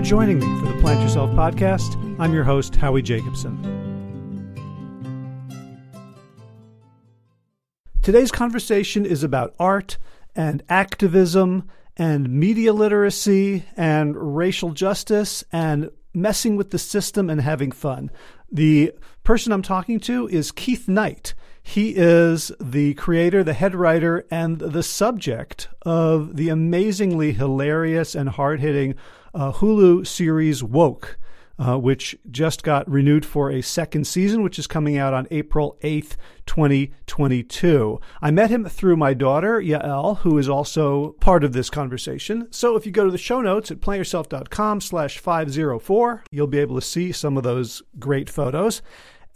for joining me for the Plant Yourself podcast. I'm your host, Howie Jacobson. Today's conversation is about art and activism and media literacy and racial justice and messing with the system and having fun. The person I'm talking to is Keith Knight. He is the creator, the head writer, and the subject of the amazingly hilarious and hard hitting uh, Hulu series Woke. Uh, which just got renewed for a second season, which is coming out on April 8th, 2022. I met him through my daughter, Yael, who is also part of this conversation. So if you go to the show notes at plantyourself.com slash 504, you'll be able to see some of those great photos.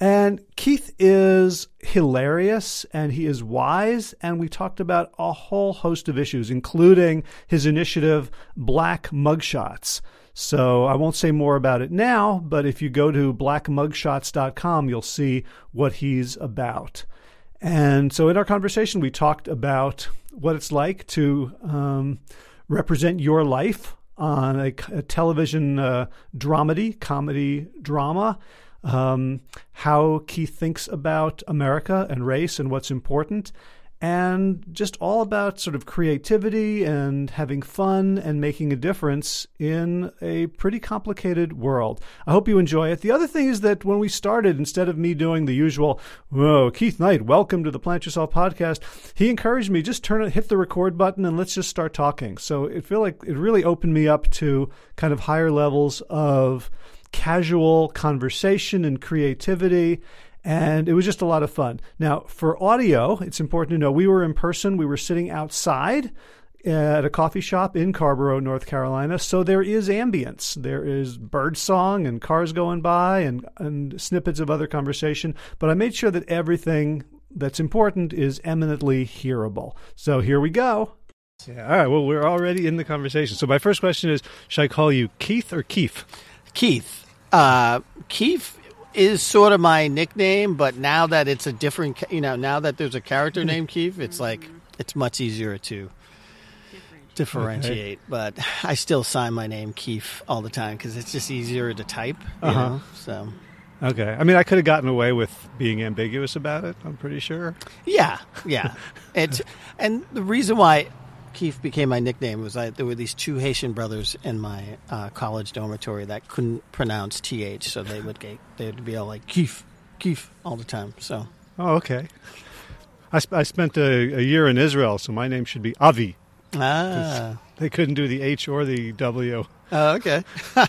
And Keith is hilarious and he is wise. And we talked about a whole host of issues, including his initiative, Black Mugshots. So I won't say more about it now, but if you go to blackmugshots.com, you'll see what he's about. And so in our conversation, we talked about what it's like to um, represent your life on a, a television uh, dramedy, comedy drama. Um, how Keith thinks about America and race and what's important, and just all about sort of creativity and having fun and making a difference in a pretty complicated world. I hope you enjoy it. The other thing is that when we started, instead of me doing the usual, whoa, Keith Knight, welcome to the Plant Yourself podcast, he encouraged me just turn it, hit the record button and let's just start talking. So it feel like it really opened me up to kind of higher levels of casual conversation and creativity and it was just a lot of fun. Now, for audio, it's important to know we were in person, we were sitting outside at a coffee shop in Carrboro, North Carolina. So there is ambience. There is bird song and cars going by and, and snippets of other conversation. But I made sure that everything that's important is eminently hearable. So here we go. Yeah. All right. Well, we're already in the conversation. So my first question is: Should I call you Keith or Keith? Keith. Uh, Keith is sort of my nickname, but now that it's a different, you know, now that there's a character mm-hmm. named Keith, it's like it's much easier to differentiate. Okay. But I still sign my name Keith all the time because it's just easier to type. Uh-huh. know, so. Okay. I mean, I could have gotten away with being ambiguous about it. I'm pretty sure. Yeah, yeah. it's and the reason why Keith became my nickname was I, there were these two Haitian brothers in my uh, college dormitory that couldn't pronounce th, so they would get they'd be all like Keith, Keith all the time. So. Oh, okay. I, sp- I spent a, a, year in Israel, so my name should be Avi. Ah. They couldn't do the H or the W. Oh, okay.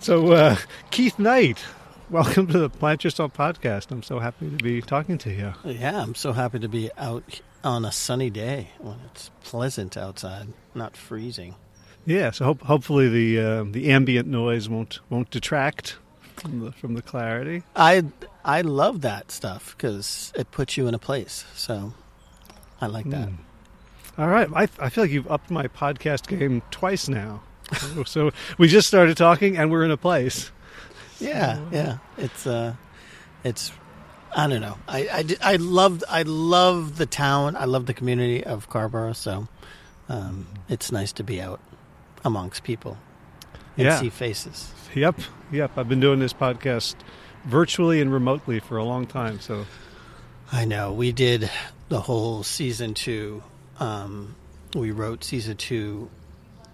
so, uh, Keith Knight, welcome to the Plant Yourself podcast. I'm so happy to be talking to you. Yeah, I'm so happy to be out on a sunny day when it's pleasant outside, not freezing. Yeah, so hope, hopefully the uh, the ambient noise won't won't detract from the, from the clarity. I I love that stuff because it puts you in a place. So I like that. Mm. All right, I I feel like you've upped my podcast game twice now. so we just started talking and we're in a place. Yeah, yeah. It's uh, it's I don't know. I, I, I love I love the town. I love the community of Carrboro. So um, it's nice to be out amongst people and yeah. see faces. Yep, yep. I've been doing this podcast virtually and remotely for a long time. So I know we did the whole season two. Um, we wrote season two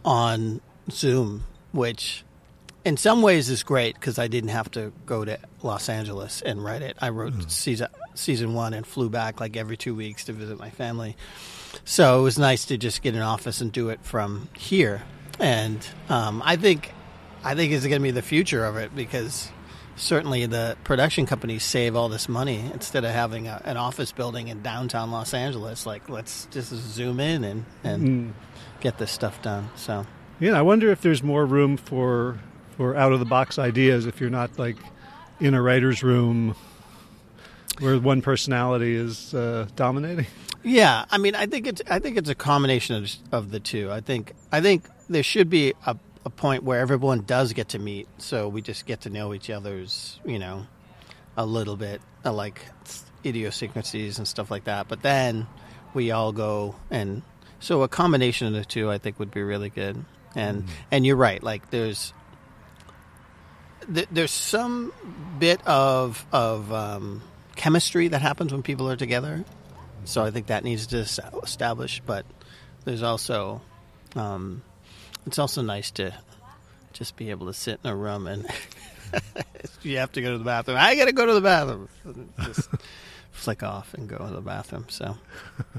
on Zoom, which in some ways is great because I didn't have to go to Los Angeles and write it. I wrote mm. season season one and flew back like every two weeks to visit my family. So it was nice to just get an office and do it from here. And um, I think I think it's going to be the future of it because certainly the production companies save all this money instead of having a, an office building in downtown Los Angeles. Like let's just zoom in and and mm. get this stuff done. So. Yeah, I wonder if there's more room for or out of the box ideas if you're not like in a writer's room where one personality is uh, dominating. Yeah, I mean, I think it's I think it's a combination of, of the two. I think I think there should be a, a point where everyone does get to meet, so we just get to know each other's, you know, a little bit, uh, like idiosyncrasies and stuff like that. But then we all go and so a combination of the two, I think, would be really good. and and you're right. Like there's th- there's some bit of of um, chemistry that happens when people are together. So I think that needs to establish. But there's also um, it's also nice to just be able to sit in a room and you have to go to the bathroom. I got to go to the bathroom. Just flick off and go to the bathroom. So.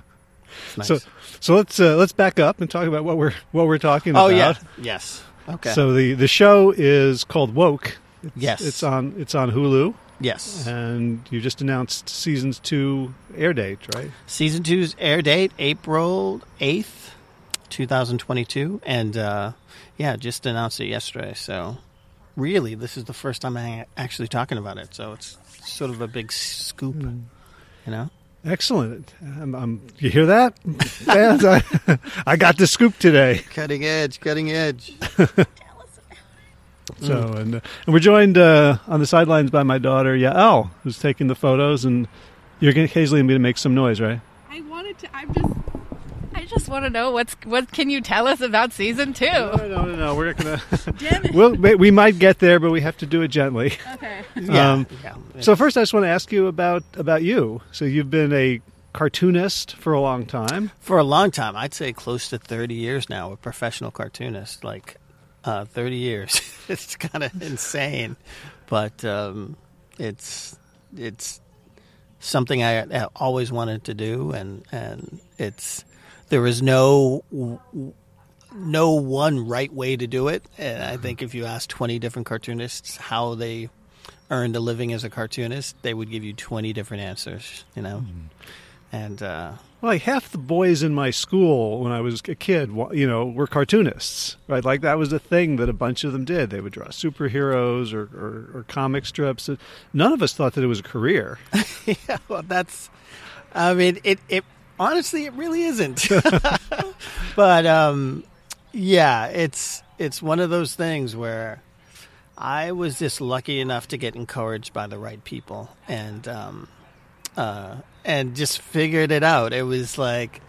nice. So, so let's uh, let's back up and talk about what we're what we're talking oh about. Oh yeah, yes, okay, So the the show is called Woke. It's, Yes. it's on it's on Hulu, yes. and you just announced seasons two air date, right? Season two's air date April eighth, two thousand twenty-two, and uh, yeah, just announced it yesterday. So really, this is the first time I'm actually talking about it. So it's sort of a big scoop, Hmm. you know. Excellent. Um, um, you hear that? fans? I, I got the scoop today. Cutting edge, cutting edge. So, and, uh, and we're joined uh, on the sidelines by my daughter Yael, who's taking the photos, and you're gonna occasionally going to make some noise, right? I wanted to. I'm just. I just want to know what's what. Can you tell us about season two? No, no, no, no. We're gonna. Damn it. well, we we might get there, but we have to do it gently. Okay. Yeah, Um, yeah. So first, I just want to ask you about about you. So you've been a cartoonist for a long time. for a long time, I'd say close to thirty years now, a professional cartoonist. Like uh, thirty years. it's kind of insane, but um, it's it's something I, I always wanted to do, and and it's there is no no one right way to do it. And I think if you ask twenty different cartoonists how they earned a living as a cartoonist, they would give you twenty different answers. You know, and. Uh, Well, like half the boys in my school when I was a kid, you know, were cartoonists, right? Like that was a thing that a bunch of them did. They would draw superheroes or, or, or comic strips. None of us thought that it was a career. yeah, well, that's. I mean, it. It honestly, it really isn't. but um, yeah, it's it's one of those things where I was just lucky enough to get encouraged by the right people, and um, uh, and just figured it out. It was like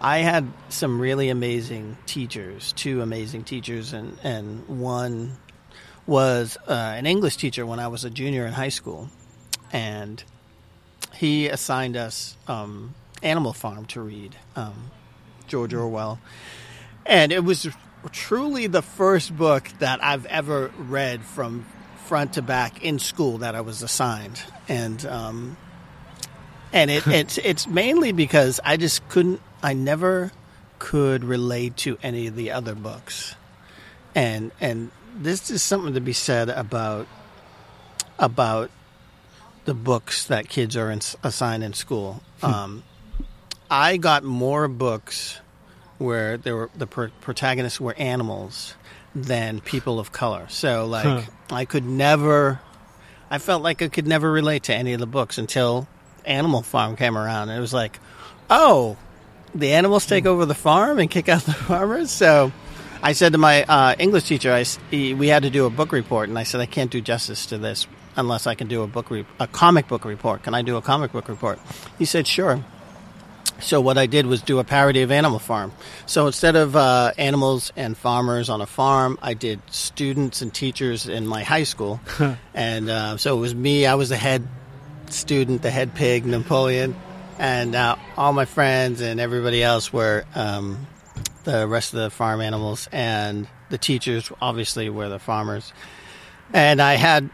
I had some really amazing teachers, two amazing teachers, and and one was uh, an English teacher when I was a junior in high school, and he assigned us um, Animal Farm to read, um, George Orwell, and it was truly the first book that I've ever read from front to back in school that I was assigned, and um, and it, it's it's mainly because I just couldn't, I never could relate to any of the other books, and and this is something to be said about about the books that kids are in, assigned in school. Um, I got more books where there were the pro- protagonists were animals than people of color. So like Huh. I could never I felt like I could never relate to any of the books until Animal Farm came around and it was like, "Oh, the animals take over the farm and kick out the farmers." So I said to my uh, English teacher, I, we had to do a book report, and I said I can't do justice to this unless I can do a book re- a comic book report. Can I do a comic book report? He said, sure. So what I did was do a parody of Animal Farm. So instead of uh, animals and farmers on a farm, I did students and teachers in my high school, and uh, so it was me. I was the head student, the head pig, Napoleon, and uh, all my friends and everybody else were um, the rest of the farm animals, and the teachers obviously were the farmers. And I had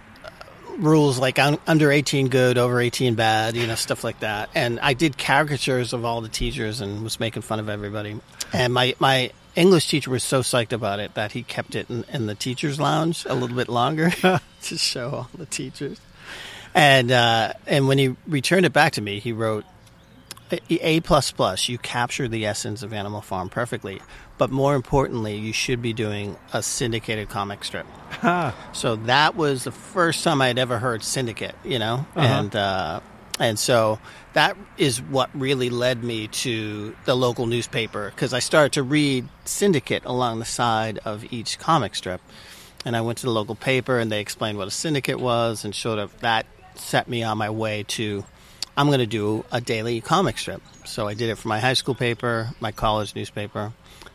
rules like un- under 18 good, over 18 bad, you know, stuff like that. And I did caricatures of all the teachers and was making fun of everybody. And my, my English teacher was so psyched about it that he kept it in, in the teacher's lounge a little bit longer to show all the teachers. And uh, and when he returned it back to me, he wrote A plus plus. You capture the essence of Animal Farm perfectly, but more importantly, you should be doing a syndicated comic strip. So that was the first time I had ever heard Syndicate, you know, and uh, and so that is what really led me to the local newspaper because I started to read Syndicate along the side of each comic strip, and I went to the local paper and they explained what a syndicate was and sort of That set me on my way to I'm going to do a daily comic strip. So I did it for my high school paper, my college newspaper,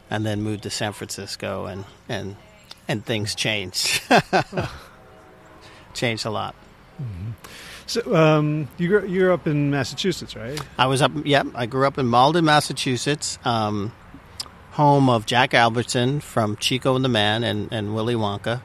and then moved to San Francisco, and and and things changed. changed a lot. So um, you grew, you're up in Massachusetts, right? I was up. Yep, I grew up in Malden, Massachusetts, um, home of Jack Albertson from Chico and the Man and, and Willy Wonka,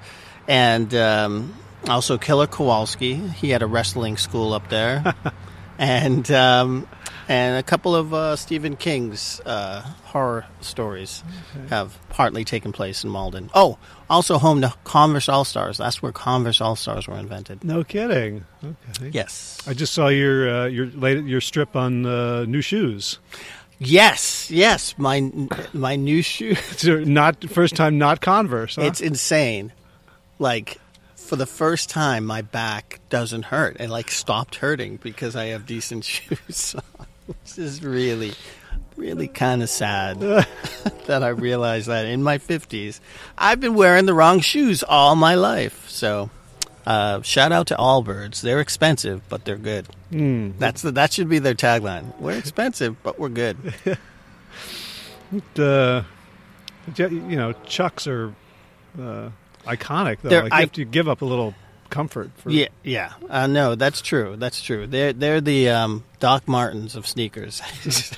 and um, also Killer Kowalski. He had a wrestling school up there, and um, and a couple of uh, Stephen King's uh, horror stories have partly taken place in Malden. Oh, also home to Converse All Stars. That's where Converse All Stars were invented. No kidding. Okay. Yes. I just saw your uh, your late, your strip on uh, new shoes. Yes, yes. My my new shoe. Not first time, not Converse. Huh? It's insane. Like for the first time, my back doesn't hurt. It like stopped hurting because I have decent shoes. This is really, really kind of sad that I realized that in my fifties, I've been wearing the wrong shoes all my life. So. Uh, shout out to Allbirds. They're expensive, but they're good. Hmm. That's the, that should be their tagline. We're expensive, but we're good. uh, you know, Chucks are uh, iconic though. They're Like you I- have to give up a little comfort for. Yeah, yeah. Uh, no, that's true. That's true. They're they're the um, Doc Martens of sneakers.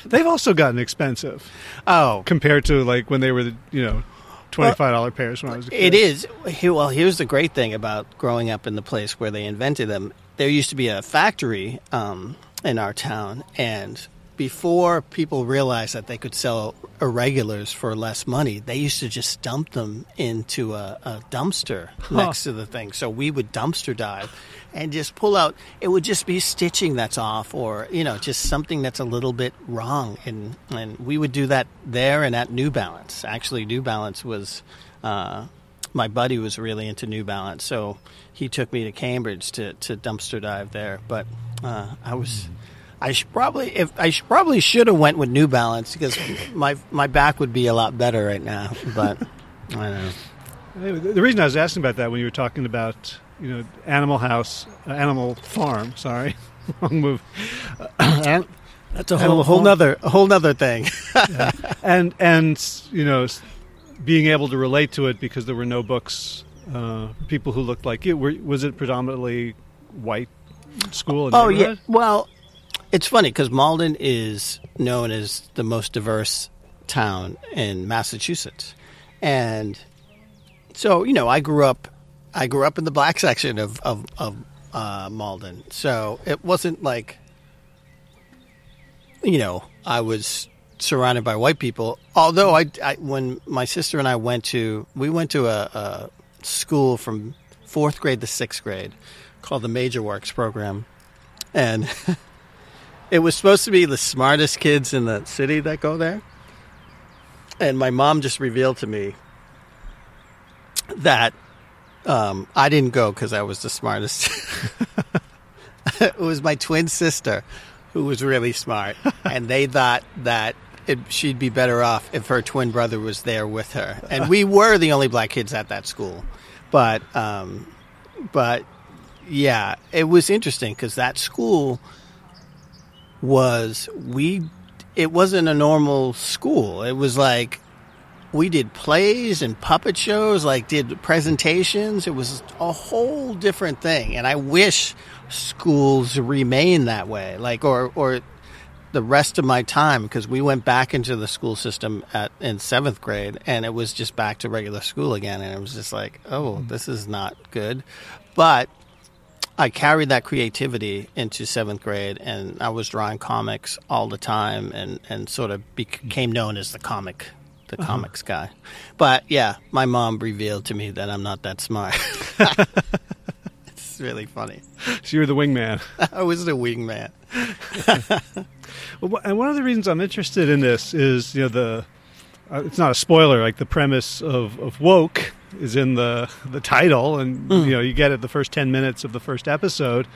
They've also gotten expensive oh, compared to like when they were the you know twenty five dollar pairs when I was a kid. it is. Well, here's the great thing about growing up in the place where they invented them. There used to be a factory um, in our town, and before people realized that they could sell irregulars for less money, they used to just dump them into a, a dumpster next to the thing. So we would dumpster dive and just pull out. It would just be stitching that's off, or you know, just something that's a little bit wrong. And and we would do that there and at New Balance. Actually, New Balance was. Uh, my buddy was really into New Balance, so he took me to Cambridge to, to dumpster dive there. But uh, I was, I should probably if I should, probably should have went with New Balance because my my back would be a lot better right now. But I don't know. The the reason I was asking about that when you were talking about you know Animal House, uh, Animal Farm. Sorry, wrong move. and That's a Animal whole whole Farm. nother a whole nother thing. and and you know being able to relate to it because there were no books. Uh, people who looked like you. Were, was it predominantly white school? and Oh yeah. Well, it's funny because Malden is known as the most diverse town in Massachusetts, and so you know I grew up. I grew up in the black section of of, of uh, Malden, so it wasn't like you know I was surrounded by white people. Although I, I when my sister and I went to we went to a, a school from fourth grade to sixth grade called the Major Works program, and it was supposed to be the smartest kids in the city that go there. And my mom just revealed to me that um, I didn't go because I was the smartest. it was my twin sister who was really smart, and they thought that it, she'd be better off if her twin brother was there with her. And we were the only black kids at that school, but um, but yeah, it was interesting because that school was we. It wasn't a normal school. It was like we did plays and puppet shows, like did presentations. It was a whole different thing, and I wish schools remain that way. Like or or the rest of my time because we went back into the school system at in seventh grade and it was just back to regular school again and it was just like oh this is not good but i carried that creativity into seventh grade and i was drawing comics all the time and and sort of became known as the comic the comics guy. But yeah my mom revealed to me that i'm not that smart. It's really funny. So you're the wingman. i was the wingman. Well, and one of the reasons I'm interested in this is, you know, the uh, it's not a spoiler. Like the premise of, of woke is in the the title, and you know, you get it the first ten minutes of the first episode.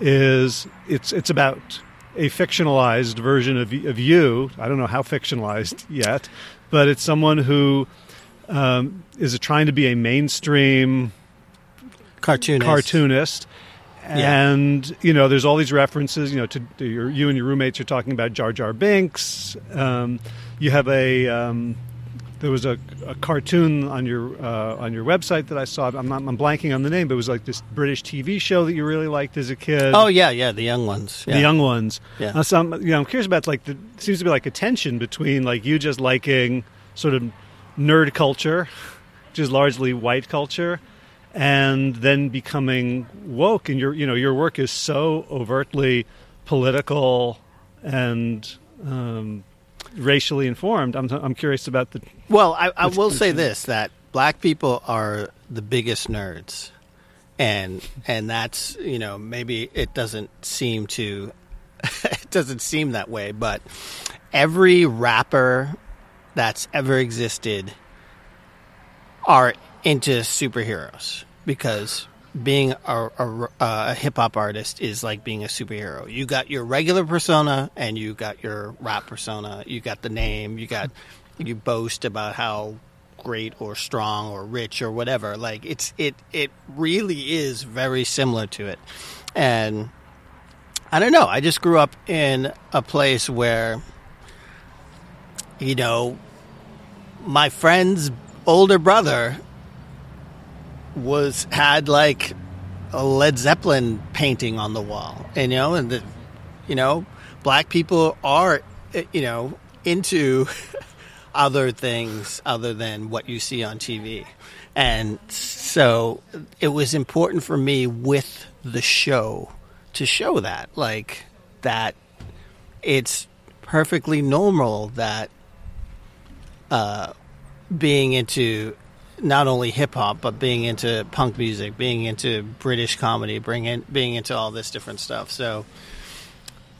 Is it's it's about a fictionalized version of of you. I don't know how fictionalized yet, but it's someone who um, is trying to be a mainstream cartoonist cartoonist. Yeah. And you know, there's all these references. You know, to, to your, you and your roommates are talking about Jar Jar Binks. Um, you have a um, there was a, a cartoon on your uh, on your website that I saw. I'm not I'm blanking on the name, but it was like this British TV show that you really liked as a kid. Oh yeah, yeah, the young ones. Yeah. the young ones. Yeah. Uh, so I'm, you know, I'm curious about like the seems to be like a tension between like you just liking sort of nerd culture, which is largely white culture, and then becoming woke. And your you know your work is so overtly political and um, racially informed. I'm I'm curious about the Well, I, I will say this: that black people are the biggest nerds, and and that's you know maybe it doesn't seem to it doesn't seem that way, but every rapper that's ever existed are into superheroes because being a, a, a hip hop artist is like being a superhero. You got your regular persona and you got your rap persona. You got the name. You got you boast about how great or strong or rich or whatever. Like it's it it really is very similar to it, and I don't know. I just grew up in a place where you know my friend's older brother was had like a Led Zeppelin painting on the wall, and you know, and the you know, black people are eh, you know into other things other than what you see on TV, and so it was important for me with the show to show that like that it's perfectly normal that uh, being into not only hip hop but being into punk music, being into British comedy, bringing being into all this different stuff. So,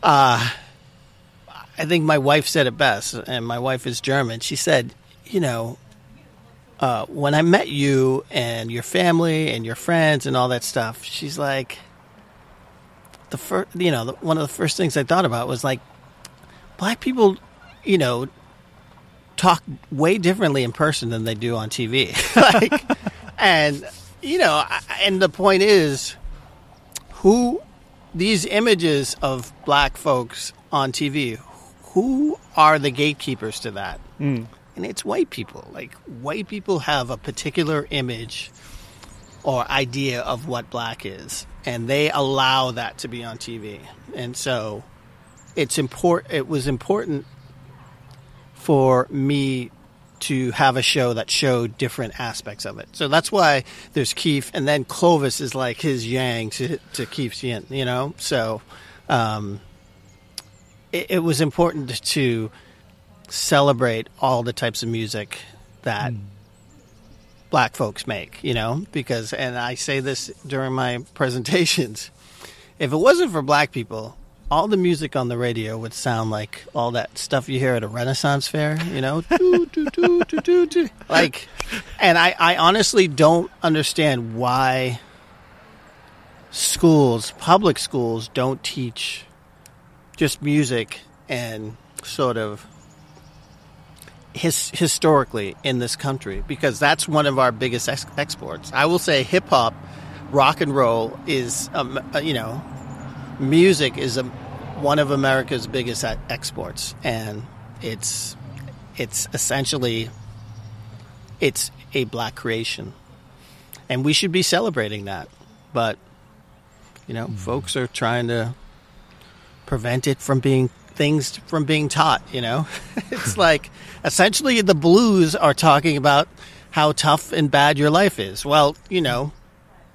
uh, I think my wife said it best, and my wife is German. She said, you know. Uh, when I met you and your family and your friends and all that stuff, she's like, the first, you know, the, one of the first things I thought about was like, black people, you know, talk way differently in person than they do on TV. like, and you know, and the point is, who these images of black folks on TV, who are the gatekeepers to that? Mm. And it's white people. Like white people have a particular image or idea of what black is, and they allow that to be on TV. And so, it's important. It was important for me to have a show that showed different aspects of it. So that's why there's Keith, and then Clovis is like his yang to to Keith's yin. You know, so um, it, it was important to celebrate all the types of music that black folks make. You know, because and I say this during my presentations. If it wasn't for black people, all the music on the radio would sound like all that stuff you hear at a Renaissance fair, you know, Doo, doo, doo, like, and I, I honestly don't understand why schools, public schools, don't teach just music and sort of his, historically in this country because that's one of our biggest ex- exports. I will say hip hop, rock and roll is, um, uh, you know, music is a, one of America's biggest exports, and it's it's essentially it's a black creation, and we should be celebrating that. But you know, hmm. folks are trying to prevent it from being things from being taught. You know, it's hmm. like essentially the blues are talking about how tough and bad your life is. Well, you know,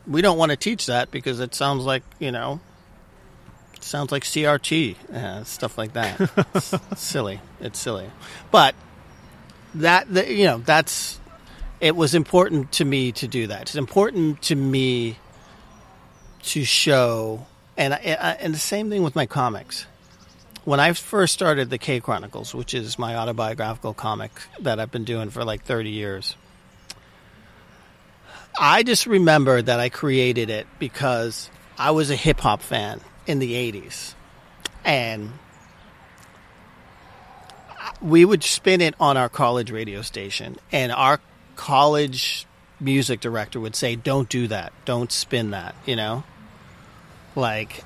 we don't want to teach that because it sounds like you know sounds like CRT uh, stuff like that. it's silly. It's silly, but that the, you know that's it was important to me to do that. It's important to me to show, and I, and the same thing with my comics. When I first started the K Chronicles, which is my autobiographical comic that I've been doing for like thirty years, I just remember that I created it because I was a hip hop fan in the 80s. And we would spin it on our college radio station. And our college music director would say, Don't do that. Don't spin that, you know? Like,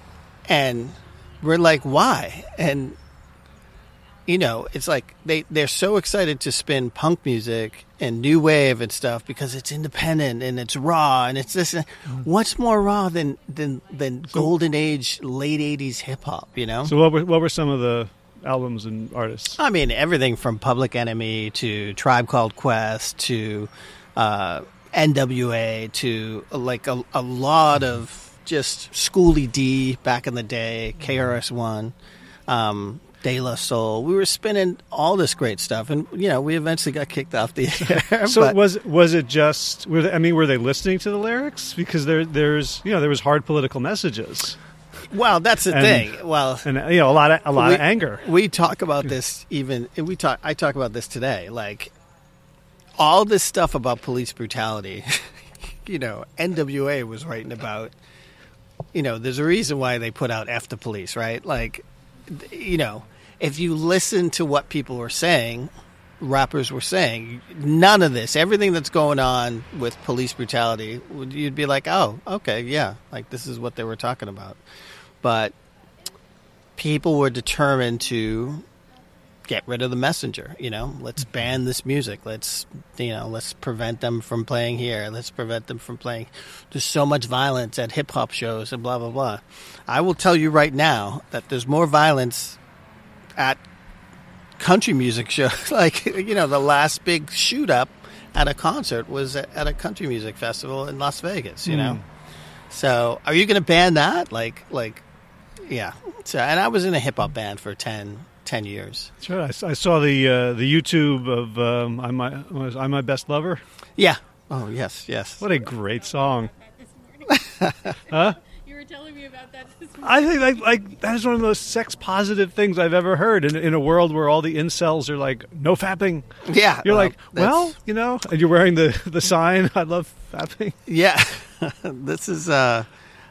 and we're like, Why? And, you know, it's like they they're so excited to spin punk music and new wave and stuff because it's independent and it's raw and it's this. What's more raw than than than golden age late '80s hip hop? You know. So what were what were some of the albums and artists? I mean, everything from Public Enemy to Tribe Called Quest to uh, NWA to like a, a lot of just Schoolly D back in the day, KRS One, um, De La Soul. We were spinning all this great stuff, and you know, we eventually got kicked off the air. So but- was was it just? Were they, I mean, were they listening to the lyrics? Because there there's you know there was hard political messages well, that's the and- thing. Well, and you know a lot of a lot we, of anger. We talk about this even we talk I talk about this today. Like all this stuff about police brutality, you know, NWA was writing about you know, there's a reason why they put out F the police, right? Like you know, if you listen to what people were saying, rappers were saying, none of this, everything that's going on with police brutality, you'd be like, "Oh, okay, yeah, like this is what they were talking about." But people were determined to get rid of the messenger you know? Let's mm-hmm. ban this music. Let's you know let's prevent them from playing here. Let's prevent them from playing. There's so much violence at hip hop shows and blah blah blah. I will tell you right now that there's more violence at country music shows. Like you know the last big shoot up at a concert was at a country music festival in las vegas you know? Hmm. So are you going to ban that? Like like yeah. So, and I was in a hip hop band for 10, 10 years. That's right. I s- I, saw the uh, the YouTube of um, "I'm My was I'm My Best Lover." Yeah. Oh, yes, yes. What a great song! huh? You were telling me about that this morning. I think like, like that is one of the most sex positive things I've ever heard. In, in a world where all the incels are like, "No fapping," Yeah. you're well, like, that's- "Well, you know," and you're wearing the the sign, "I love fapping." Yeah. this is, uh,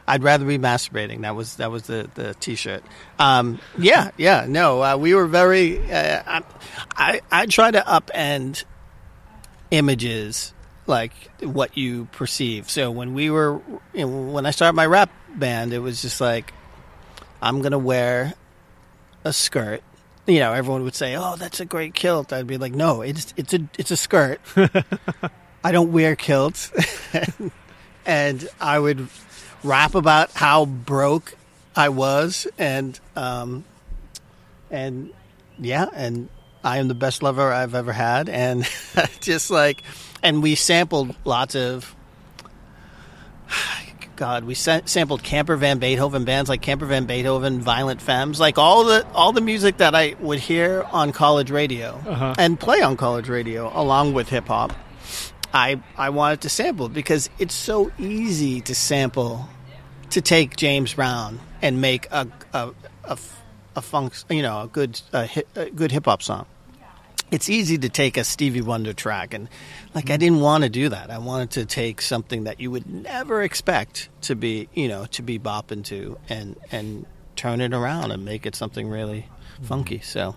I'd rather be masturbating. That was that was the the t-shirt. Um, yeah, yeah. No, uh, we were very. Uh, I, I I try to upend images like what you perceive. So when we were you know, when I started my rap band, it was just like I'm gonna wear a skirt. You know, everyone would say, "Oh, that's a great kilt." I'd be like, "No, it's it's a it's a skirt." I don't wear kilts, and I would rap about how broke I was, and um, and yeah, and I am the best lover I've ever had, and just like, and we sampled lots of. God, we sa- sampled Camper Van Beethoven bands like Camper Van Beethoven, Violent Femmes, like all the all the music that I would hear on college radio Uh-huh. and play on college radio along with hip hop. I I wanted to sample because it's so easy to sample, to take James Brown and make a a a, a funk, you know, a good a, hit, a good hip hop song. It's easy to take a Stevie Wonder track and like I mm-hmm. didn't want to do that. I wanted to take something that you would never expect to be, you know, to be bopping to and and turn it around and make it something really mm-hmm. funky. So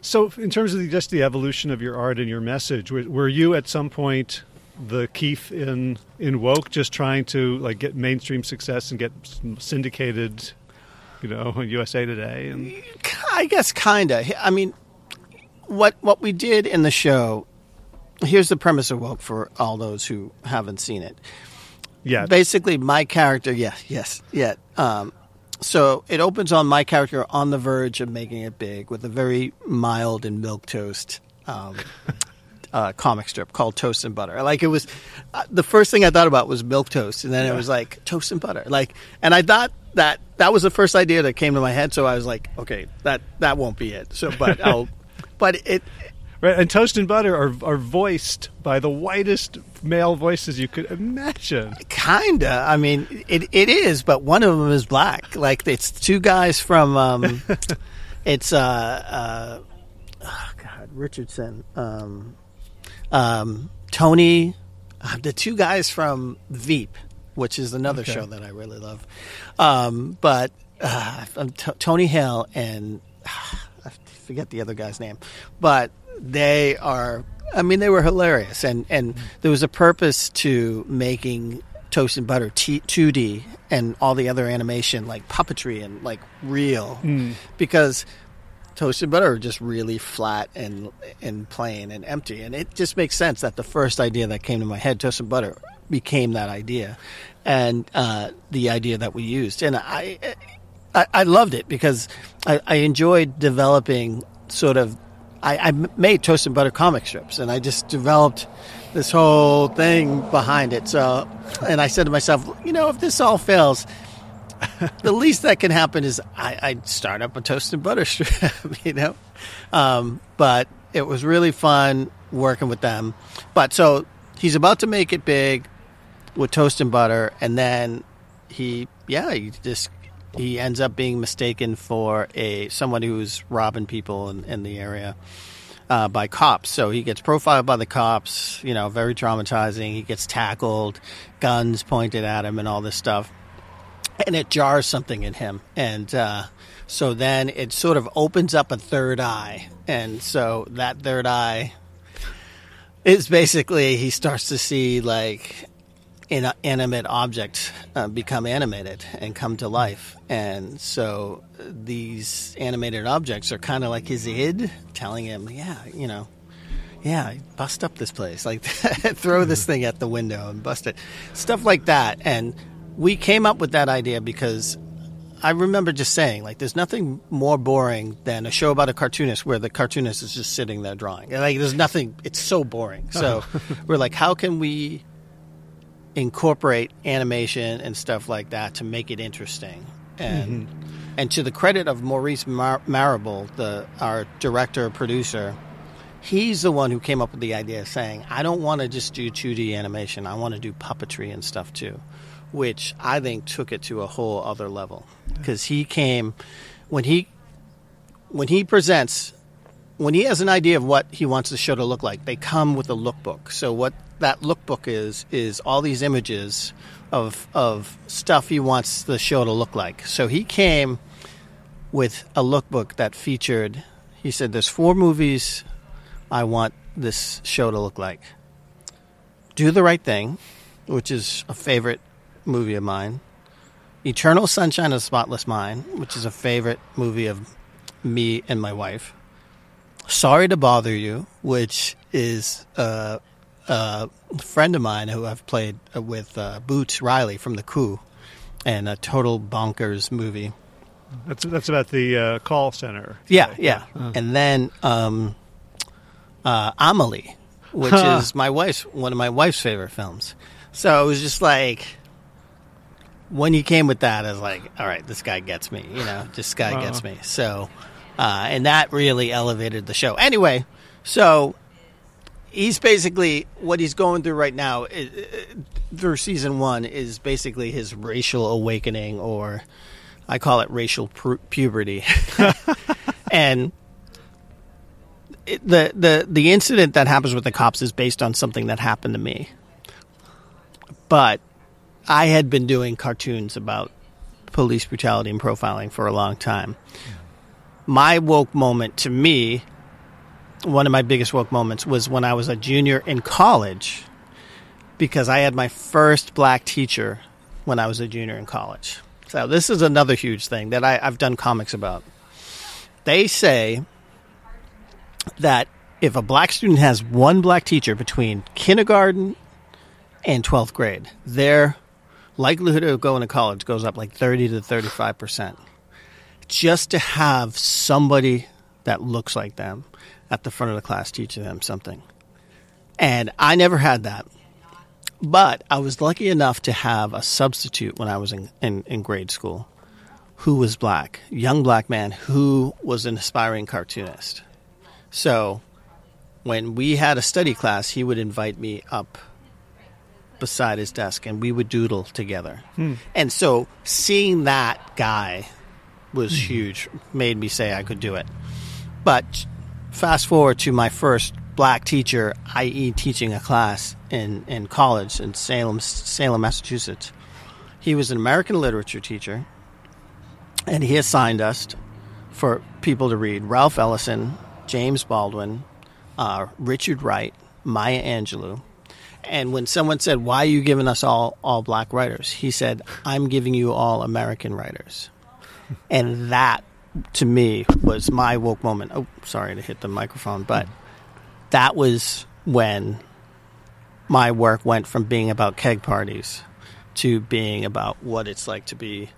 So, in terms of the, just the evolution of your art and your message, were, were you at some point the Keith in in woke, just trying to like get mainstream success and get syndicated, you know, USA Today? And I guess kinda. I mean, what what we did in the show. Here's the premise of woke for all those who haven't seen it. yeah, Basically, my character. Yeah, yes, yeah. Um, so it opens on my character on the verge of making it big with a very mild and milk toast. Um, uh, comic strip called Toast and Butter. Like it was, uh, the first thing I thought about was milk toast, and then it was like toast and butter. Like, and I thought that that was the first idea that came to my head. So I was like, okay, that that won't be it. So, but I'll, but it, right. And toast and butter are are voiced by the whitest male voices you could imagine. kinda. I mean, it it is, but one of them is black. Like it's two guys from, um, it's uh, uh, oh God, Richardson, um, um, Tony, uh, the two guys from Veep, which is another Okay. show that I really love. Um, but uh, T- Tony Hale and I forget the other guy's name, but they are. I mean, they were hilarious, and and there was a purpose to making Toast and Butter T- 2D and all the other animation like puppetry and like real, because Toast and butter are just really flat and and plain and empty. And it just makes sense that the first idea that came to my head, Toast and butter, became that idea, and uh, the idea that we used. And I, I, I loved it because I, I enjoyed developing sort of. I, I made and butter comic strips, and I just developed this whole thing behind it. So, and I said to myself, you know, if this all fails, the least that can happen is I, I start up a toast and butter strip, you know. Um, but it was really fun working with them. But so he's about to make it big with toast and butter, and then he, yeah, he just he ends up being mistaken for a someone who's robbing people in, in the area. Uh, by cops. So he gets profiled by the cops, you know, very traumatizing. He gets tackled, guns pointed at him, and all this stuff and it jars something in him. And uh, so then it sort of opens up a third eye. And so that third eye is basically he starts to see like inanimate objects uh, become animated and come to life. And so these animated objects are kind of like his id telling him, yeah, you know, yeah, bust up this place. Like throw this thing at the window and bust it. Stuff like that. And we came up with that idea because I remember just saying, like, there's nothing more boring than a show about a cartoonist where the cartoonist is just sitting there drawing. Like, there's nothing, it's so boring. So we're like, how can we incorporate animation and stuff like that to make it interesting? And, mm-hmm. and to the credit of Maurice Mar- Marable, the, our director, producer, he's the one who came up with the idea of saying, I don't want to just do 2D animation, I want to do puppetry and stuff too which I think took it to a whole other level because he came when he when he presents when he has an idea of what he wants the show to look like they come with a lookbook so what that lookbook is is all these images of of stuff he wants the show to look like so he came with a lookbook that featured he said there's four movies I want this show to look like do the right thing which is a favorite movie of mine. Eternal Sunshine of Spotless Mind, which is a favorite movie of me and my wife. Sorry to Bother You, which is a, a friend of mine who I've played with uh, Boots Riley from The Coup, and a total bonkers movie. That's that's about the uh, call center. Yeah, yeah. Uh. And then um, uh, Amelie, which is my wife's one of my wife's favorite films. So it was just like when you came with that, I was like, all right, this guy gets me. You know, this guy uh-huh. gets me. So, uh, and that really elevated the show. Anyway, so he's basically what he's going through right now is, through season one is basically his racial awakening, or I call it racial pu- puberty. and it, the the the incident that happens with the cops is based on something that happened to me, but I had been doing cartoons about police brutality and profiling for a long time. My woke moment to me, one of my biggest woke moments was when I was a junior in college because I had my first black teacher when I was a junior in college. So this is another huge thing that I, I've done comics about. They say that if a black student has one black teacher between kindergarten and 12th grade, they're likelihood of going to college goes up like 30 to 35 percent just to have somebody that looks like them at the front of the class teaching them something and i never had that but i was lucky enough to have a substitute when i was in, in, in grade school who was black young black man who was an aspiring cartoonist so when we had a study class he would invite me up beside his desk and we would doodle together. Hmm. And so seeing that guy was hmm. huge, made me say I could do it. But fast forward to my first black teacher, i.e., teaching a class in, in college in Salem, Salem, Massachusetts. He was an American literature teacher, and he assigned us for people to read Ralph Ellison, James Baldwin, uh, Richard Wright, Maya Angelou, and when someone said, "Why are you giving us all all black writers?" He said, "I'm giving you all American writers," and that to me was my woke moment. Oh, sorry to hit the microphone, but that was when my work went from being about keg parties to being about what it's like to be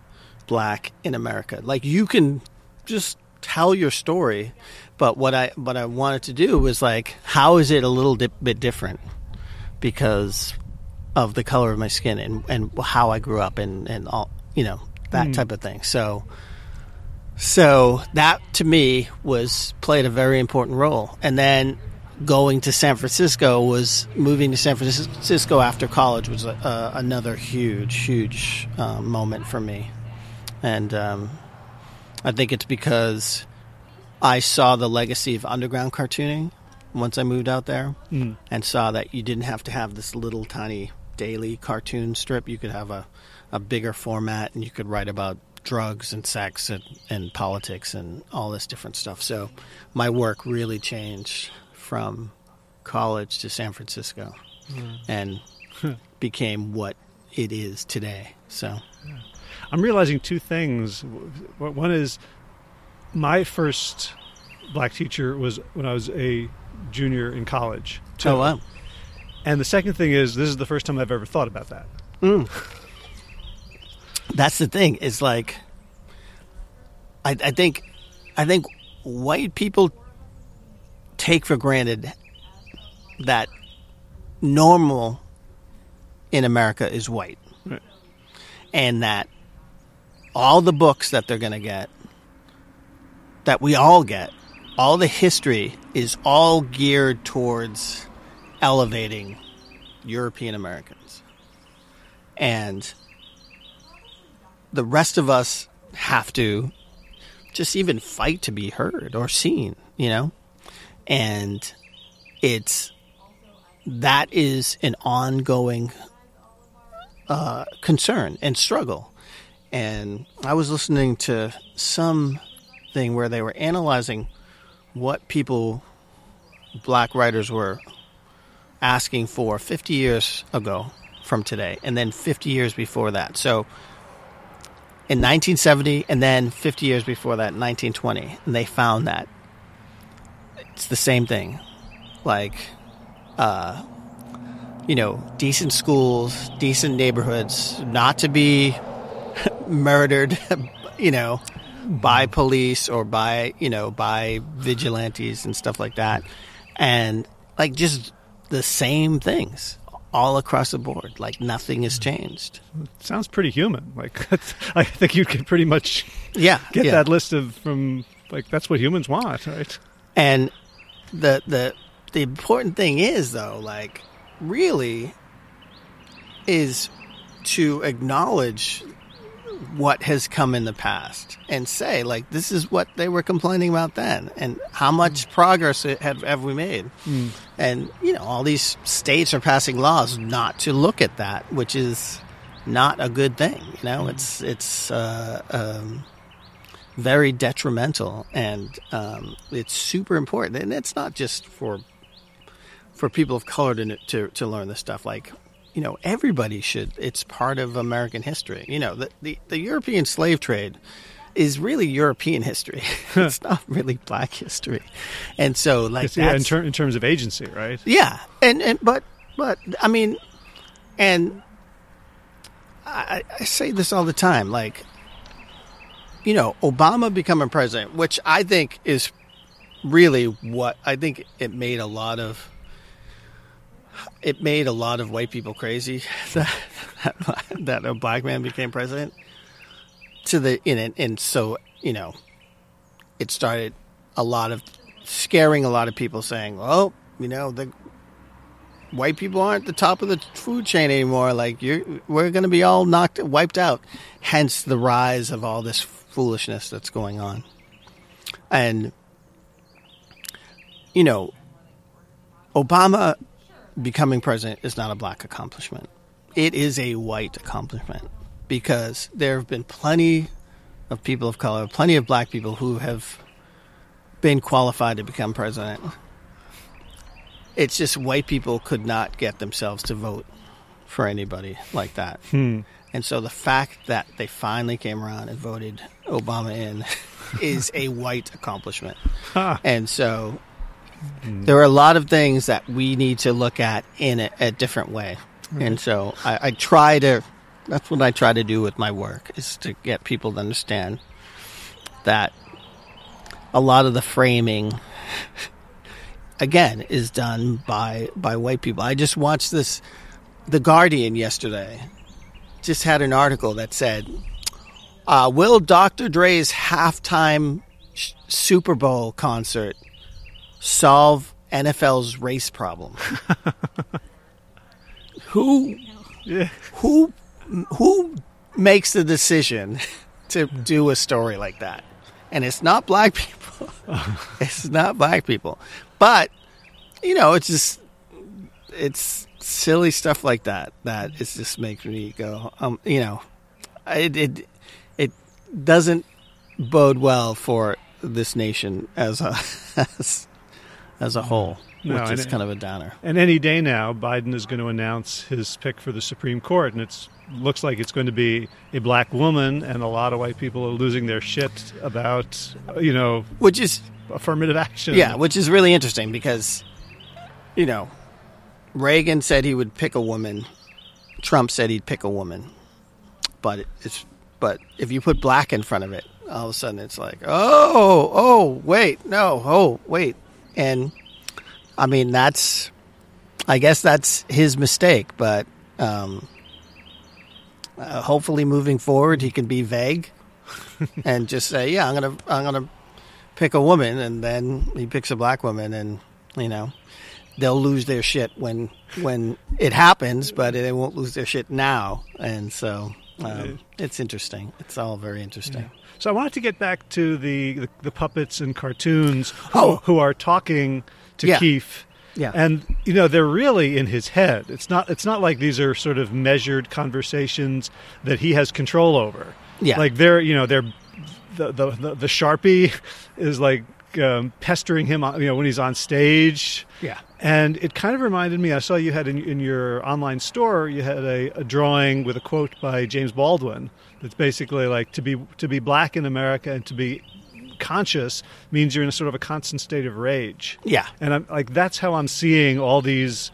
black in America. Like you can just tell your story, but what I what I wanted to do was like how is it a little di- bit different because of the color of my skin and and how I grew up and and all you know that type of thing. So so that to me was played a very important role. And then going to San Francisco was moving to San Francisco after college was a, another huge, huge uh, moment for me. And um, I think it's because I saw the legacy of underground cartooning once I moved out there and saw that you didn't have to have this little tiny daily cartoon strip. You could have a, a bigger format and you could write about drugs and sex and, and politics and all this different stuff. So my work really changed from college to San Francisco hmm. and hmm. became what it is today. So I'm realizing two things. One is my first black teacher was when I was a junior in college. oh wow. And the second thing is this is the first time I've ever thought about that. Mm. that's the thing It's like I, I think i think white people take for granted that normal in america is white Right. and that all the books that they're going to get that we all get all the history is all geared towards elevating european americans and the rest of us have to just even fight to be heard or seen, you know? And it's that is an ongoing uh, concern and struggle. And I was listening to some thing where they were analyzing what people, black writers, were asking for 50 years ago from today, and then 50 years before that. So in 1970 and then 50 years before that 1920 and they found that it's the same thing. Like uh, you know decent schools decent neighborhoods not to be murdered you know by police or by you know by vigilantes and stuff like that. And like just the same things all across the board like nothing has hmm. changed sounds pretty human. Like I think you could pretty much yeah get yeah. that list of from like that's what humans want, right? And the the the important thing is though, like really is to acknowledge what has come in the past and say like this is what they were complaining about then and how much progress it have, have we made. And you know all these states are passing laws not to look at that which is not a good thing you know? It's it's uh, um, very detrimental and um, it's super important. And it's not just for for people of color to, to to learn this stuff. Like you know everybody should it's part of american history. You know the the, the european slave trade is really european history. It's not really black history. And so like yeah, in, ter- in terms of agency, right? yeah, and and but but I mean, and I, I say this all the time, like you know, Obama becoming president, which I think is really what I think it made a lot of it made a lot of white people crazy that that a black man became president. To the in it and so you know it started a lot of scaring a lot of people saying well you know the white people aren't the top of the food chain anymore. Like you're we're going to be all knocked wiped out. Hence the rise of all this foolishness that's going on. And you know obama becoming president is not a black accomplishment it is a white accomplishment because there have been plenty of people of color plenty of black people who have been qualified to become president it's just white people could not get themselves to vote for anybody like that. Hmm. And so the fact that they finally came around and voted Obama in is a white accomplishment. And so there are a lot of things that we need to look at in a, a different way. And so I, I try to, that's what I try to do with my work, is to get people to understand that a lot of the framing, again, is done by, by white people. I just watched this, The Guardian yesterday, just had an article that said, uh, Will Dr. Dre's halftime sh- Super Bowl concert solve NFL's race problem? who Yeah. who who makes the decision to do a story like that? And it's not black people. it's not black people. But you know, it's just it's silly stuff like that that it just makes me go um you know it it it doesn't bode well for this nation as a as, as a whole No, which is kind of a downer And any day now, Biden is going to announce his pick for the Supreme Court, and it looks like it's going to be a black woman, and a lot of white people are losing their shit about, you know, which is affirmative action. Yeah, which is really interesting because, you know, Reagan said he would pick a woman. Trump said he'd pick a woman, but it's but if you put black in front of it, all of a sudden it's like, oh, oh, wait, no, oh, wait, and I mean that's, I guess that's his mistake, but um, uh, hopefully moving forward he can be vague and just say, yeah, I'm gonna, I'm gonna pick a woman and then he picks a black woman and you know they'll lose their shit when when it happens but they won't lose their shit now. And so um, it's interesting. It's all very interesting So I wanted to get back to the the, the puppets and cartoons who, Oh. who are talking to Yeah. Keith. Yeah. And you know they're really in his head. It's not. It's not like these are sort of measured conversations that he has control over. Yeah. Like they're you know they're the the the, the sharpie is like um, pestering him. on- You know when he's on stage. Yeah. And it kind of reminded me. I saw you had in, in your online store. You had a, a drawing with a quote by James Baldwin. That's basically like to be to be black in America and to be conscious means you're in a sort of a constant state of rage. Yeah. And I'm like that's how I'm seeing all these,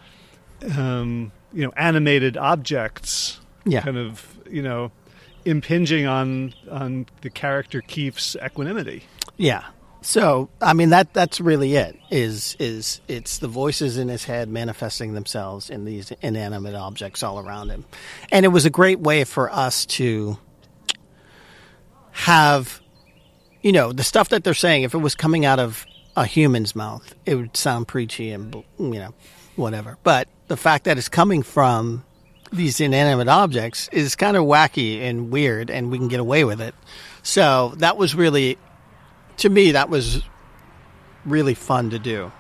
um, you know, animated objects. Yeah. Kind of you know, impinging on on the character Keith's equanimity. yeah so i mean that that's really it is is it's the voices in his head manifesting themselves in these inanimate objects all around him and it was a great way for us to have you know the stuff that they're saying if it was coming out of a human's mouth it would sound preachy and you know whatever. But the fact that it's coming from these inanimate objects is kind of wacky and weird and we can get away with it. So that was really to me that was really fun to do.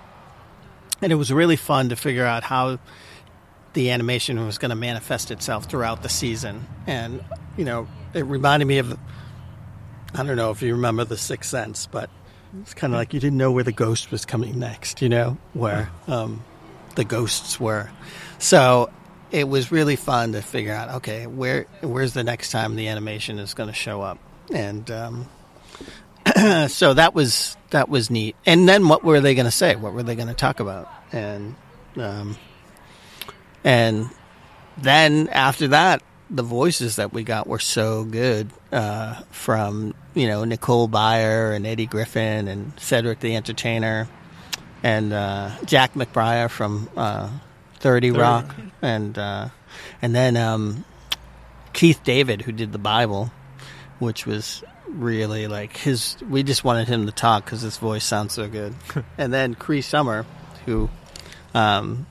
And it was really fun to figure out how the animation was going to manifest itself throughout the season. And you know it reminded me of I don't know if you remember The Sixth Sense, but it's kind of like you didn't know where the ghost was coming next, you know, where um, the ghosts were. So it was really fun to figure out, okay, where where's the next time the animation is going to show up, and um, so that was that was neat. And then what were they going to say? What were they going to talk about? And um, and then after that, the voices that we got were so good uh, from you know Nicole Byer and Eddie Griffin and Cedric the Entertainer and uh, Jack McBrayer from uh, Thirty Rock and uh, and then um, Keith David who did the Bible, which was really like his. We just wanted him to talk because his voice sounds so good. and then Cree Summer, who. Um,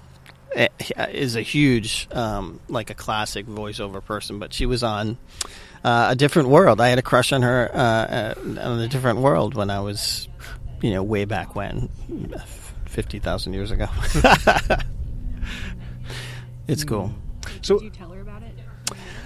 is a huge, um, like a classic voiceover person, but she was on uh, a different world. I had a crush on her uh, uh, on a different world when I was, you know, way back when, fifty thousand years ago. it's cool. So Did you tell her about it?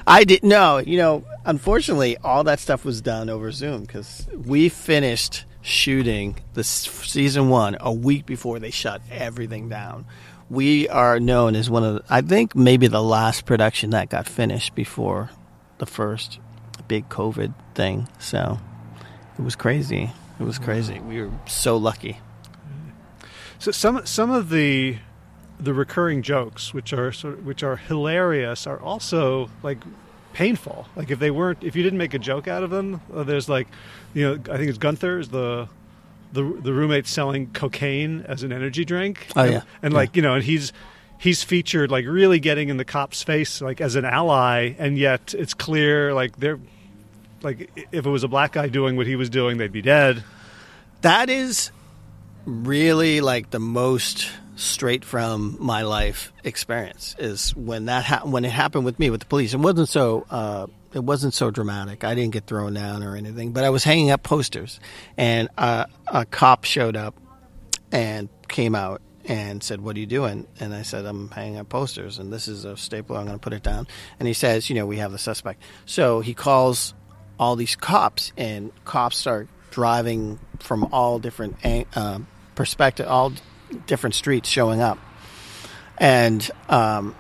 I didn't know. You know, unfortunately, all that stuff was done over Zoom because we finished shooting the season one a week before they shut everything down. We are known as one of, the, I think, maybe the last production that got finished before the first big COVID thing. So it was crazy. It was crazy. We were so lucky. So some some of the the recurring jokes, which are sort of, which are hilarious, are also like painful. Like if they weren't, if you didn't make a joke out of them, uh, there's like, you know, I think it's Gunther is the the the roommate selling cocaine as an energy drink. Oh, and, yeah. and Yeah. like you know, and he's he's featured like really getting in the cop's face like as an ally, and yet it's clear like they're like if it was a black guy doing what he was doing, they'd be dead. That is really like the most straight from my life experience is when that ha- when it happened with me with the police. It wasn't so uh, it wasn't so dramatic. I didn't get thrown down or anything, but I was hanging up posters, and a cop showed up and came out and said, "What are you doing?" And I said, "I'm hanging up posters, and this is a stapler. I'm going to put it down." And he says, "You know, we have the suspect." So he calls all these cops, and cops start driving from all different uh, perspective, all different streets, showing up. And um,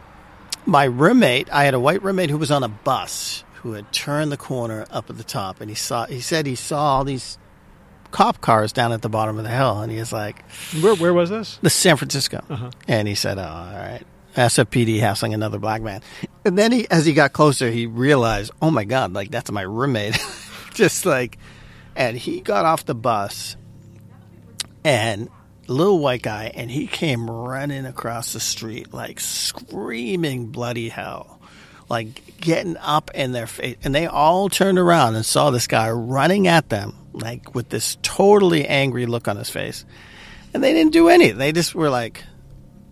my roommate, I had a white roommate who was on a bus who had turned the corner up at the top, and he saw. He said he saw all these cop cars down at the bottom of the hill, and he was like, Where where was this? the San Francisco. Uh-huh. And he said, oh, all right. SFPD hassling another black man. And then he, as he got closer, he realized, oh my God, like that's my roommate. Just like, and he got off the bus and a little white guy, and he came running across the street, like screaming bloody hell, like getting up in their face. And they all turned around and saw this guy running at them, like with this totally angry look on his face. And they didn't do any. They just were like,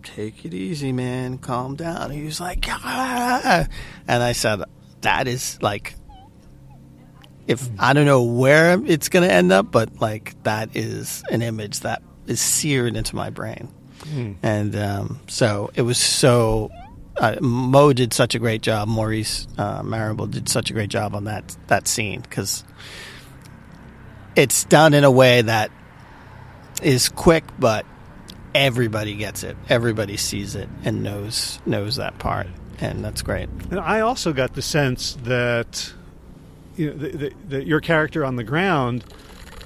take it easy, man. Calm down. He was like, ah. and I said, that is like, if I don't know where it's going to end up, but like that is an image that is seared into my brain. And um, so it was so. Uh, Mo did such a great job. Maurice uh, Marable did such a great job on that that scene because it's done in a way that is quick, but everybody gets it. Everybody sees it and knows knows that part, and that's great. And I also got the sense that you know your character on the ground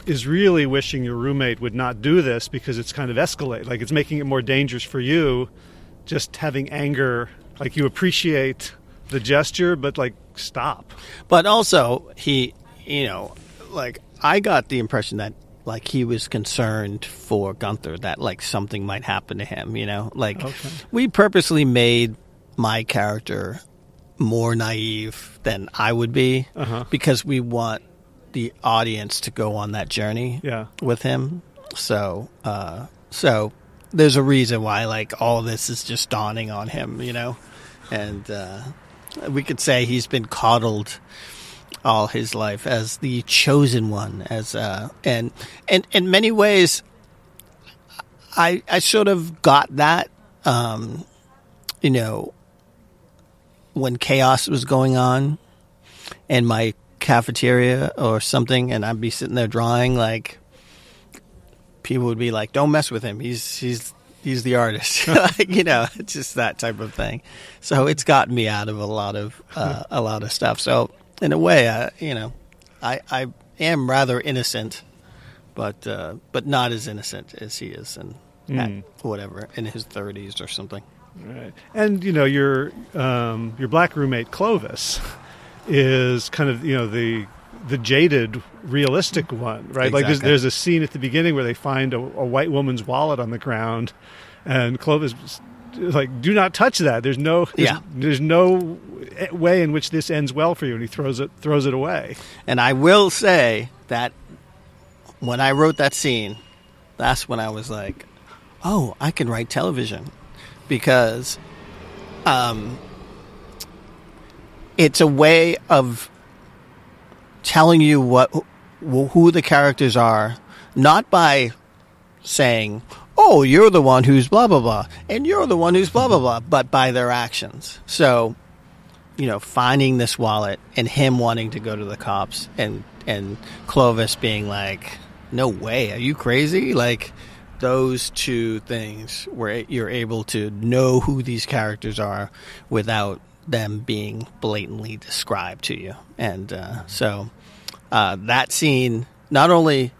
is really wishing your roommate would not do this because it's kind of escalate, like it's making it more dangerous for you. Just having anger, like you appreciate the gesture, but like stop. But also, he, you know, like I got the impression that like he was concerned for Gunther that like something might happen to him. You know, like Okay. we purposely made my character more naive than I would be Uh-huh. because we want the audience to go on that journey Yeah. with him. So, uh, so there's a reason why like all this is just dawning on him, you know, and uh, we could say he's been coddled all his life as the chosen one, as uh, and and in many ways, I I sort of got that, um, you know, when chaos was going on in my cafeteria or something, and I'd be sitting there drawing, like people would be like, "Don't mess with him. He's he's he's the artist." you know, it's just that type of thing. So it's gotten me out of a lot of uh, a lot of stuff. So in a way, I, you know, I I am rather innocent, but uh, but not as innocent as he is, and Mm. whatever in his thirties or something. Right. And you know your um, your black roommate Clovis is kind of you know the the jaded realistic one, right? Like there's, there's a scene at the beginning where they find a, a white woman's wallet on the ground, and Clovis is like, "Do not touch that. There's no there's, Yeah. there's no way in which this ends well for you." And he throws it throws it away. And I will say that when I wrote that scene, that's when I was like, "Oh, I can write television," because um, it's a way of telling you what who the characters are, not by saying, "Oh, you're the one who's blah blah blah," and you're the one who's blah blah blah, but by their actions. So you know, finding this wallet and him wanting to go to the cops and and Clovis being like, "No way, are you crazy?" Like those two things where you're able to know who these characters are without them being blatantly described to you. And uh, so uh, that scene not only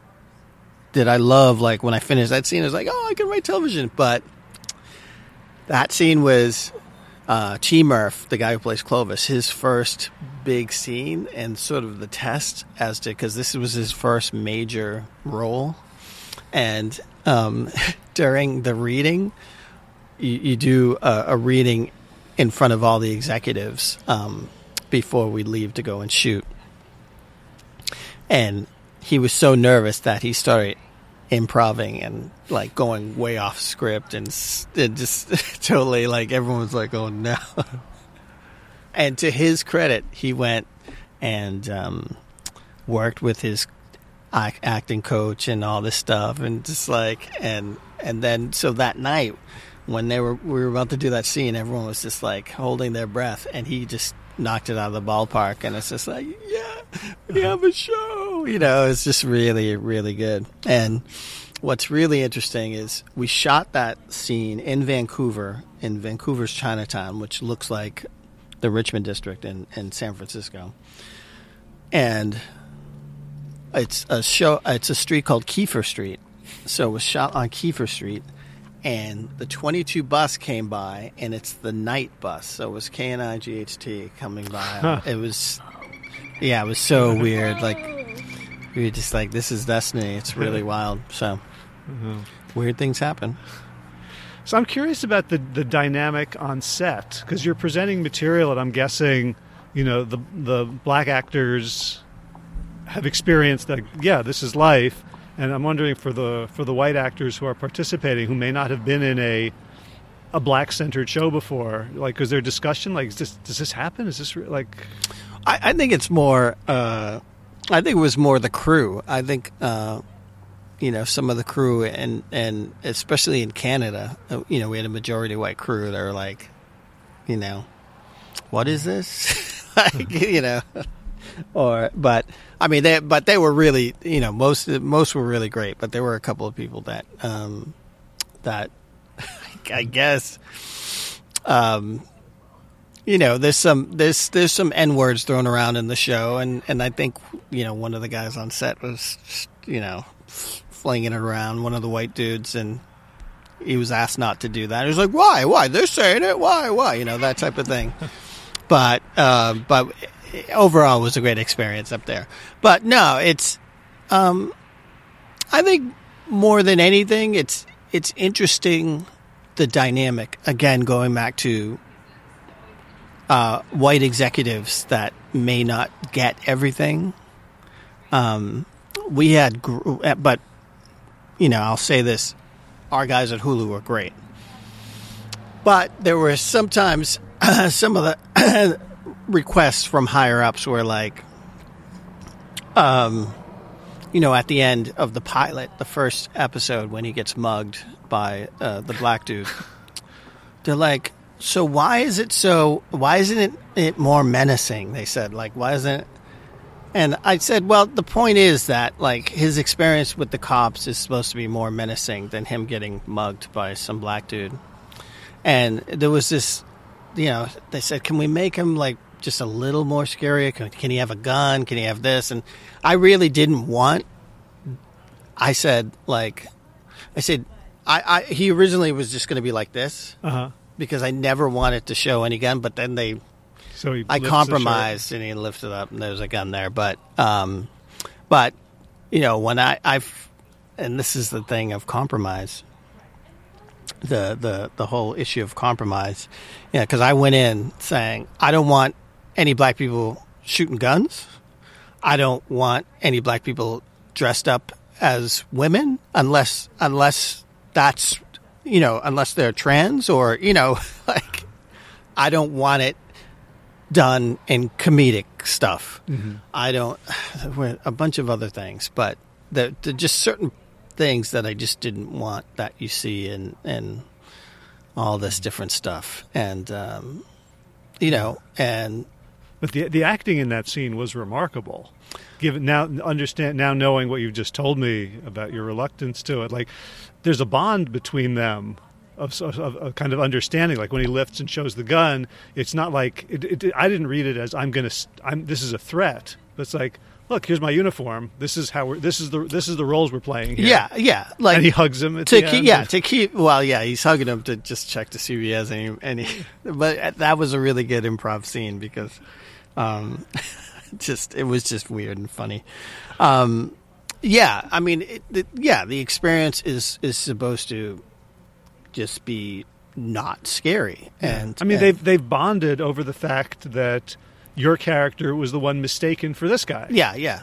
did I love like when I finished that scene, I was like, oh, I can write television, but that scene was uh, T Murph, the guy who plays Clovis, his first big scene and sort of the test as to because this was his first major role, and um, during the reading, you, you do a, a, reading in front of all the executives um, before we leave to go and shoot, and he was so nervous that he started improving and like going way off script and it just totally like everyone was like oh no. And to his credit he went and um, worked with his acting coach and all this stuff and just like and and then so that night when they were we were about to do that scene everyone was just like holding their breath and he just knocked it out of the ballpark and it's just like yeah we uh-huh. have a show. You know it's just really really good. And what's really interesting is we shot that scene in Vancouver in Vancouver's Chinatown which looks like the Richmond district in, in San Francisco. And it's a show it's a street called Keefer Street. So it was shot on Keefer Street and the 22 bus came by and it's the night bus. So it was k-n-i-g-h-t coming by. Huh. it was yeah it was so weird. Like we were just like this is destiny. It's really wild. So mm-hmm. weird things happen. So i'm curious about the, the dynamic on set because you're presenting material and i'm guessing you know the the black actors have experienced that yeah this is life and I'm wondering for the for the white actors who are participating who may not have been in a a black centered show before, like, is there discussion? Like, this, does this happen? Is this like? I, I think it's more. Uh, I think it was more the crew. I think. Uh, you know some of the crew and and especially in Canada, uh, you know we had a majority white crew. They were like, you know, what is this? like, you know, or but I mean they but they were really you know most most were really great, but there were a couple of people that um, that I guess um, you know there's some there's there's some n words thrown around in the show, and and I think you know one of the guys on set was you know flinging it around one of the white dudes and he was asked not to do that. He was like, "Why? Why? They're saying it. Why? Why? You know that type of thing." but uh, but overall was a great experience up there. But no, it's um, I think more than anything, it's it's interesting the dynamic. Again, going back to uh, white executives that may not get everything. Um, we had, but you know, I'll say this: our guys at Hulu were great, but there were sometimes some of the requests from higher ups were like, um, you know, at the end of the pilot, the first episode when he gets mugged by uh, the black dude, they're like, so why is it so? Why isn't it, it more menacing? They said, like, why isn't it? And I said, well, the point is that like his experience with the cops is supposed to be more menacing than him getting mugged by some black dude. And there was this, you know, they said, can we make him like just a little more scary? Can, can he have a gun? Can he have this? And I really didn't want. I said like, I said, I, I he originally was just going to be like this uh-huh. because I never wanted to show any gun, but then they. So I compromised and he lifted up and there was a gun there, but um, but you know when I I've and this is the thing of compromise the the the whole issue of compromise. Yeah, because I went in saying I don't want any black people shooting guns. I don't want any black people dressed up as women unless unless that's you know unless they're trans or you know like I don't want it done in comedic stuff. Mm-hmm. I don't a bunch of other things, but the, the just certain things that I just didn't want that you see in in all this different stuff and um, you know and but the the acting in that scene was remarkable. Given now understand now knowing what you've just told me about your reluctance to it, like there's a bond between them of, of, of, kind of understanding. Like when he lifts and shows the gun, it's not like it, it, I didn't read it as I'm gonna I'm this is a threat. But it's like look, here's my uniform. This is how we're. This is the this is the roles we're playing. Here. Yeah, yeah. Like and he hugs him at to keep, yeah to keep. Well, yeah, he's hugging him to just check to see if he has any any. But that was a really good improv scene because, um, just it was just weird and funny. Um, yeah, I mean, it, it, yeah, the experience is is supposed to just be not scary, and I mean, and- they've they've bonded over the fact that your character was the one mistaken for this guy. Yeah, yeah.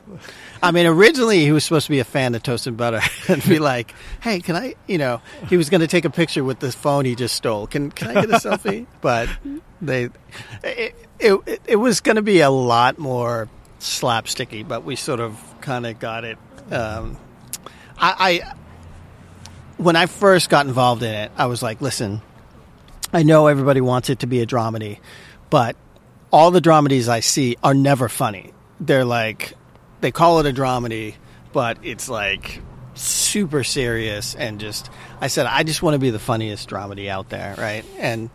I mean, originally he was supposed to be a fan of toasted butter and be like, "Hey, can I?" You know, he was going to take a picture with this phone he just stole. Can Can I get a selfie? But they, it it, it was going to be a lot more slapsticky, but we sort of kind of got it. Um, I, I when I first got involved in it, I was like, "Listen, I know everybody wants it to be a dramedy, but all the dramedies I see are never funny. They're like, they call it a dramedy, but it's like super serious and just. I said, I just want to be the funniest dramedy out there, right? And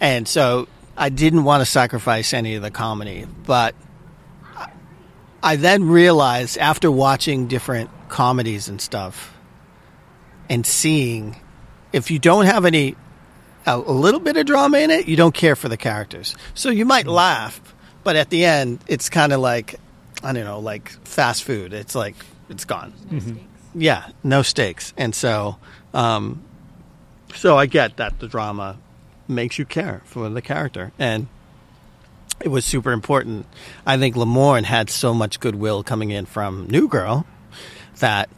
and so I didn't want to sacrifice any of the comedy, but I then realized after watching different comedies and stuff and seeing if you don't have any a, a little bit of drama in it, you don't care for the characters. So you might laugh, but at the end, it's kind of like I don't know, like fast food. It's like it's gone. Yeah, no stakes, and so um, so I get that the drama makes you care for the character, and it was super important. I think Lamorne had so much goodwill coming in from New Girl that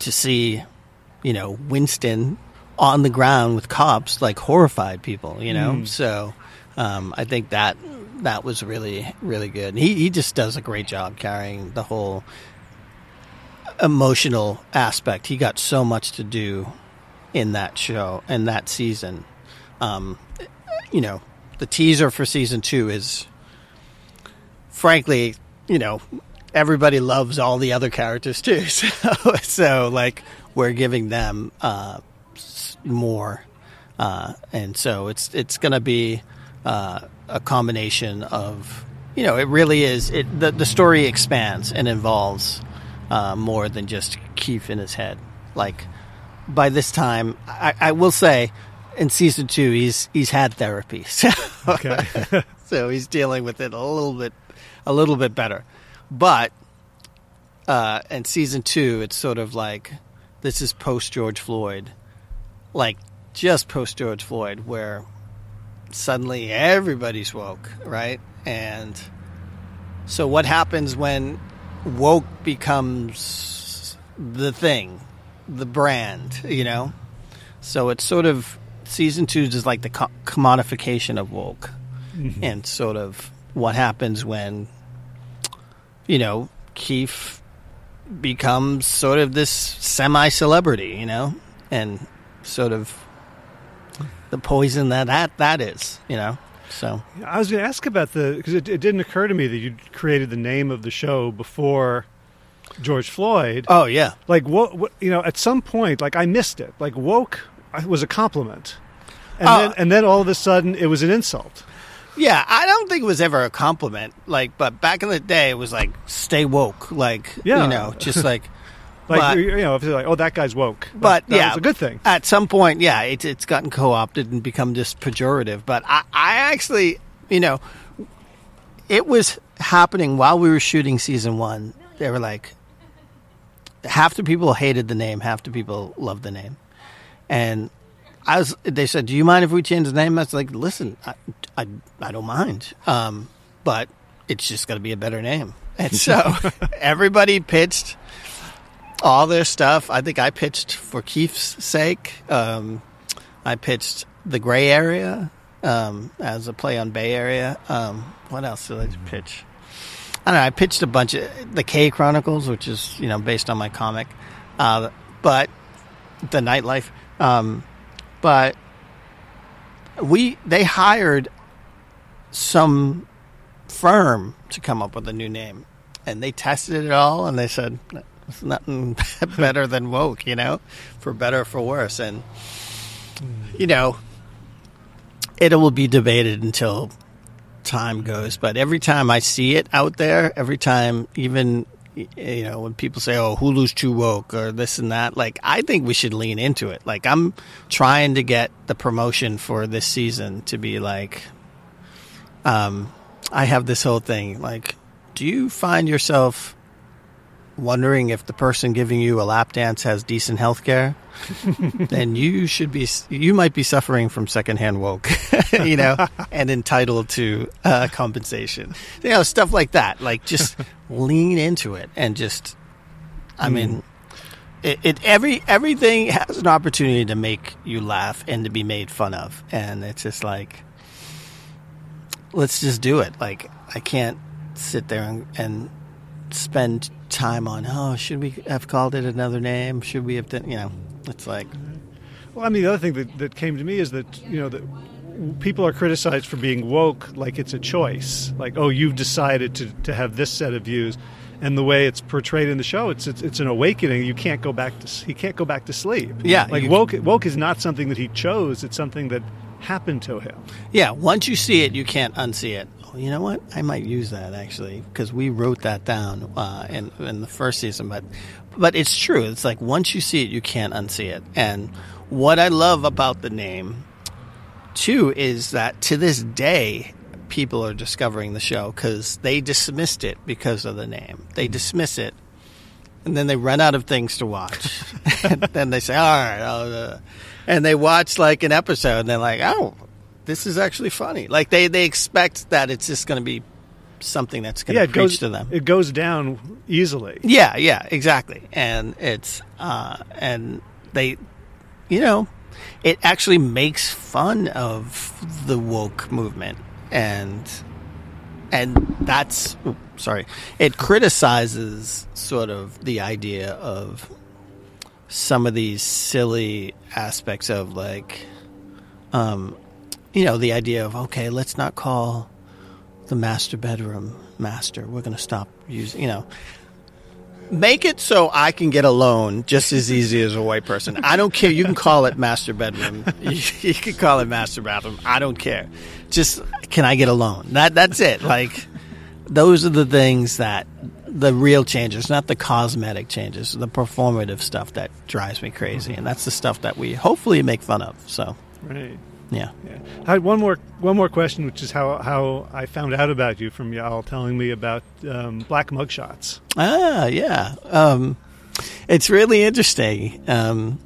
to see, you know, Winston on the ground with cops like horrified people, you know. So um, I think that that was really really good. He he just does a great job carrying the whole emotional aspect. He got so much to do in that show and that season. Um, you know, the teaser for season two is, frankly, you know, everybody loves all the other characters too. So, so like, we're giving them uh, more, uh, and so it's it's going to be uh, a combination of, you know, it really is. It the the story expands and involves uh, more than just Keith in his head. Like by this time, I, I will say, in season two, he's he's had therapy, so Okay. so he's dealing with it a little bit a little bit better. But uh, in season two, it's sort of like this is post George Floyd, like just post George Floyd, where suddenly everybody's woke, right? And so, what happens when woke becomes the thing, the brand, you know? So it's sort of season two is like the co- commodification of woke, mm-hmm. and sort of what happens when, you know, Keith becomes sort of this semi-celebrity, you know, and sort of the poison that that, that is, you know. So I was going to ask about the because it, it didn't occur to me that you created the name of the show before George Floyd. oh yeah, like what, what you know at some point like i missed it like woke was a compliment and Oh. then and then all of a sudden it was an insult Yeah, I don't think it was ever a compliment. Like, but back in the day, it was like stay woke. Like, Yeah. you know, just like. like but, you know if like oh that guy's woke but that yeah, was a good thing At some point, yeah, it's it's gotten co-opted and become just pejorative. But I, I actually, you know, it was happening while we were shooting season one. They were like, half the people hated the name, half the people loved the name, and I was. They said, "Do you mind if we change the name?" I was like, "Listen, I, I, I don't mind, um, but it's just going to be a better name." And so everybody pitched all their stuff. I think I pitched for Keith's sake. Um, I pitched the Gray Area um, as a play on Bay Area. Um, what else did I pitch? I don't know. I pitched a bunch of the K Chronicles, which is you know based on my comic, uh, but the nightlife. Um, but we they hired some firm to come up with a new name, and they tested it all, and they said it's nothing better than woke, you know, for better or for worse, and you know, it will be debated until time goes, but every time I see it out there, every time, even you know, when people say, "Oh, Hulu's too woke" or this and that, like I think we should lean into it. Like I'm trying to get the promotion for this season to be like, um, I have this whole thing. Like, do you find yourself wondering if the person giving you a lap dance has decent health care? then you should be you might be suffering from secondhand woke you know and entitled to uh, compensation you know stuff like that like just lean into it and just i mm. mean it, it, every everything has an opportunity to make you laugh and to be made fun of and it's just like let's just do it like i can't sit there and, and spend time on oh should we have called it another name should we have done you know it's like, well, I mean, the other thing that, that came to me is that you know that people are criticized for being woke like it's a choice, like oh, you've decided to to have this set of views, and the way it's portrayed in the show, it's it's, it's an awakening. You can't go back to he can't go back to sleep. Yeah, like woke woke is not something that he chose. It's something that happened to him. Yeah, once you see it, you can't unsee it. You know what? I might use that actually because we wrote that down uh, in in the first season. But but it's true. It's like once you see it, you can't unsee it. And what I love about the name, too, is that to this day, people are discovering the show because they dismissed it because of the name. They dismiss it, and then they run out of things to watch. and then they say, "All right," uh, and they watch like an episode, and they're like, "Oh, this is actually funny." Like they they expect that it's just going to be something that's going to yeah, to preach goes, to them. It goes down easily. Yeah, yeah, exactly. And it's uh, and they, you know, it actually makes fun of the woke movement and and that's oops, sorry it criticizes sort of the idea of some of these silly aspects of like um you know the idea of okay let's not call the master bedroom master. We're going to stop using, you know. Make it so I can get a loan just as easy as a white person. I don't care. You can call it master bedroom. You, you can call it master bathroom. I don't care. Just can I get a loan? That that's it. Like those are the things that the real changes, not the cosmetic changes, the performative stuff that drives me crazy, and that's the stuff that we hopefully make fun of. So, right. Yeah. yeah. I had one more one more question, which is how how I found out about you from y'all telling me about um, black mugshots. Ah, yeah. Um, it's really interesting um,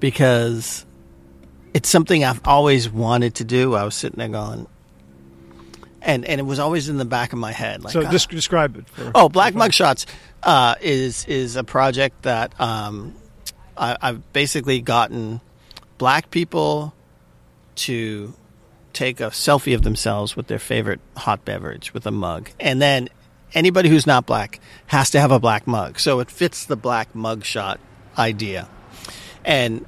because it's something I've always wanted to do. I was sitting there going, and and it was always in the back of my head. Like, so, just ah. describe it. For, oh, Black Mugshots uh, is is a project that um, I, I've basically gotten black people to take a selfie of themselves with their favorite hot beverage with a mug. And then anybody who's not black has to have a black mug. So it fits the black mug shot idea. And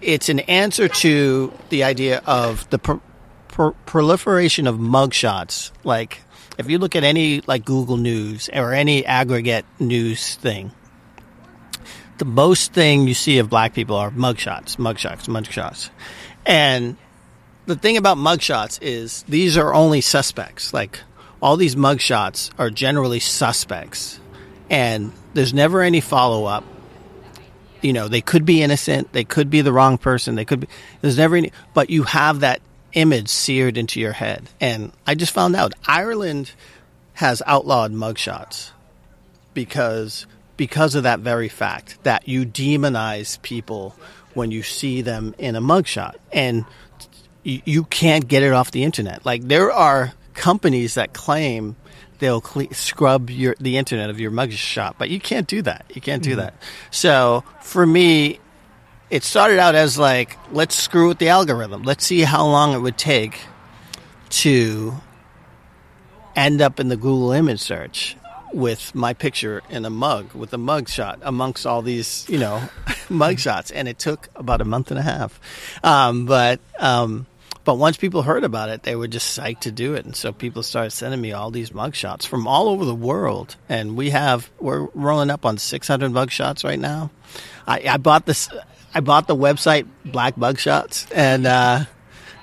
it's an answer to the idea of the pro- pro- proliferation of mug shots. Like if you look at any like Google News or any aggregate news thing, the most thing you see of black people are mugshots, mugshots, mugshots. And the thing about mugshots is these are only suspects. Like all these mugshots are generally suspects, and there's never any follow up. You know, they could be innocent, they could be the wrong person, they could be. There's never any, but you have that image seared into your head. And I just found out Ireland has outlawed mugshots because because of that very fact that you demonize people when you see them in a mugshot. And you, you can't get it off the internet. Like there are companies that claim they'll cle- scrub your the internet of your mugshot, but you can't do that. You can't do mm-hmm. that. So for me, it started out as like let's screw with the algorithm. Let's see how long it would take to end up in the Google image search with my picture in a mug with a mug shot amongst all these you know mug shots and it took about a month and a half um, but um, but once people heard about it, they were just psyched to do it, and so people started sending me all these mugshots from all over the world. And we have we're rolling up on 600 mugshots right now. I, I bought this. I bought the website Black Mugshots, and uh,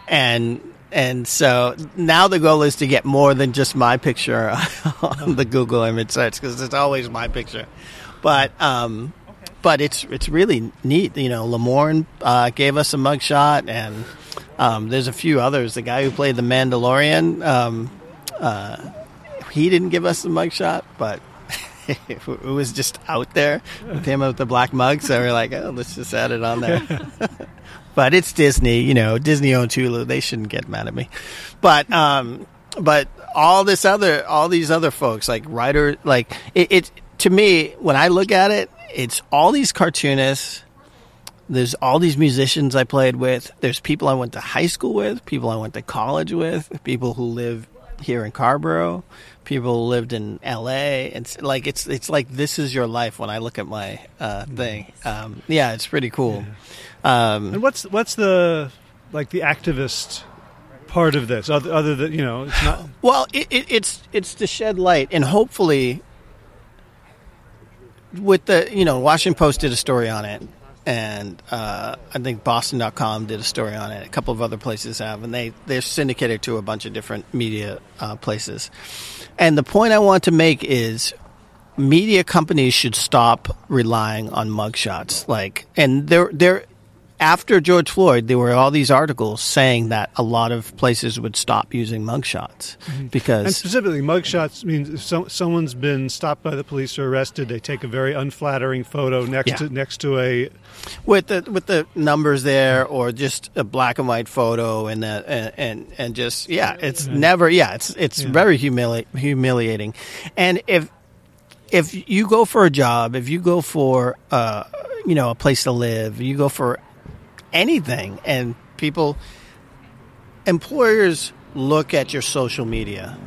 and And so now the goal is to get more than just my picture on the Google image search because it's always my picture. But um, but it's it's really neat. You know, Lamorne uh, gave us a mugshot, and um, there's a few others. The guy who played the Mandalorian, um, uh, he didn't give us a mugshot, but it was just out there with him with the black mug. So we're like, oh, let's just add it on there. but it's Disney, you know, Disney owns Hulu. They shouldn't get mad at me. But um, but all this other, all these other folks, like writer, like it, it to me when I look at it, it's all these cartoonists. There's all these musicians I played with. There's people I went to high school with, people I went to college with, people who live here in Carrboro, people who lived in L.A. It's like it's it's like this is your life when I look at my uh, thing. Um, yeah, it's pretty cool. Um, And what's what's the like the activist part of this? Other, other than you know, it's not. Well, it, it, it's it's to shed light, and hopefully, with the you know, Washington Post did a story on it, and uh, I think Boston.com did a story on it. A couple of other places have, and they they're syndicated to a bunch of different media uh, places. And the point I want to make is. Media companies should stop relying on mugshots. Like, and they're they're after George Floyd, there were all these articles saying that a lot of places would stop using mugshots And because specifically, mugshots means if so, someone's been stopped by the police or arrested, they take a very unflattering photo next Yeah. to next to a with the with the numbers there or just a black and white photo and the, and, and and just yeah, it's never yeah, it's it's very humili- humiliating. And if if you go for a job, if you go for uh, you know a place to live, you go for anything, and people employers look at your social media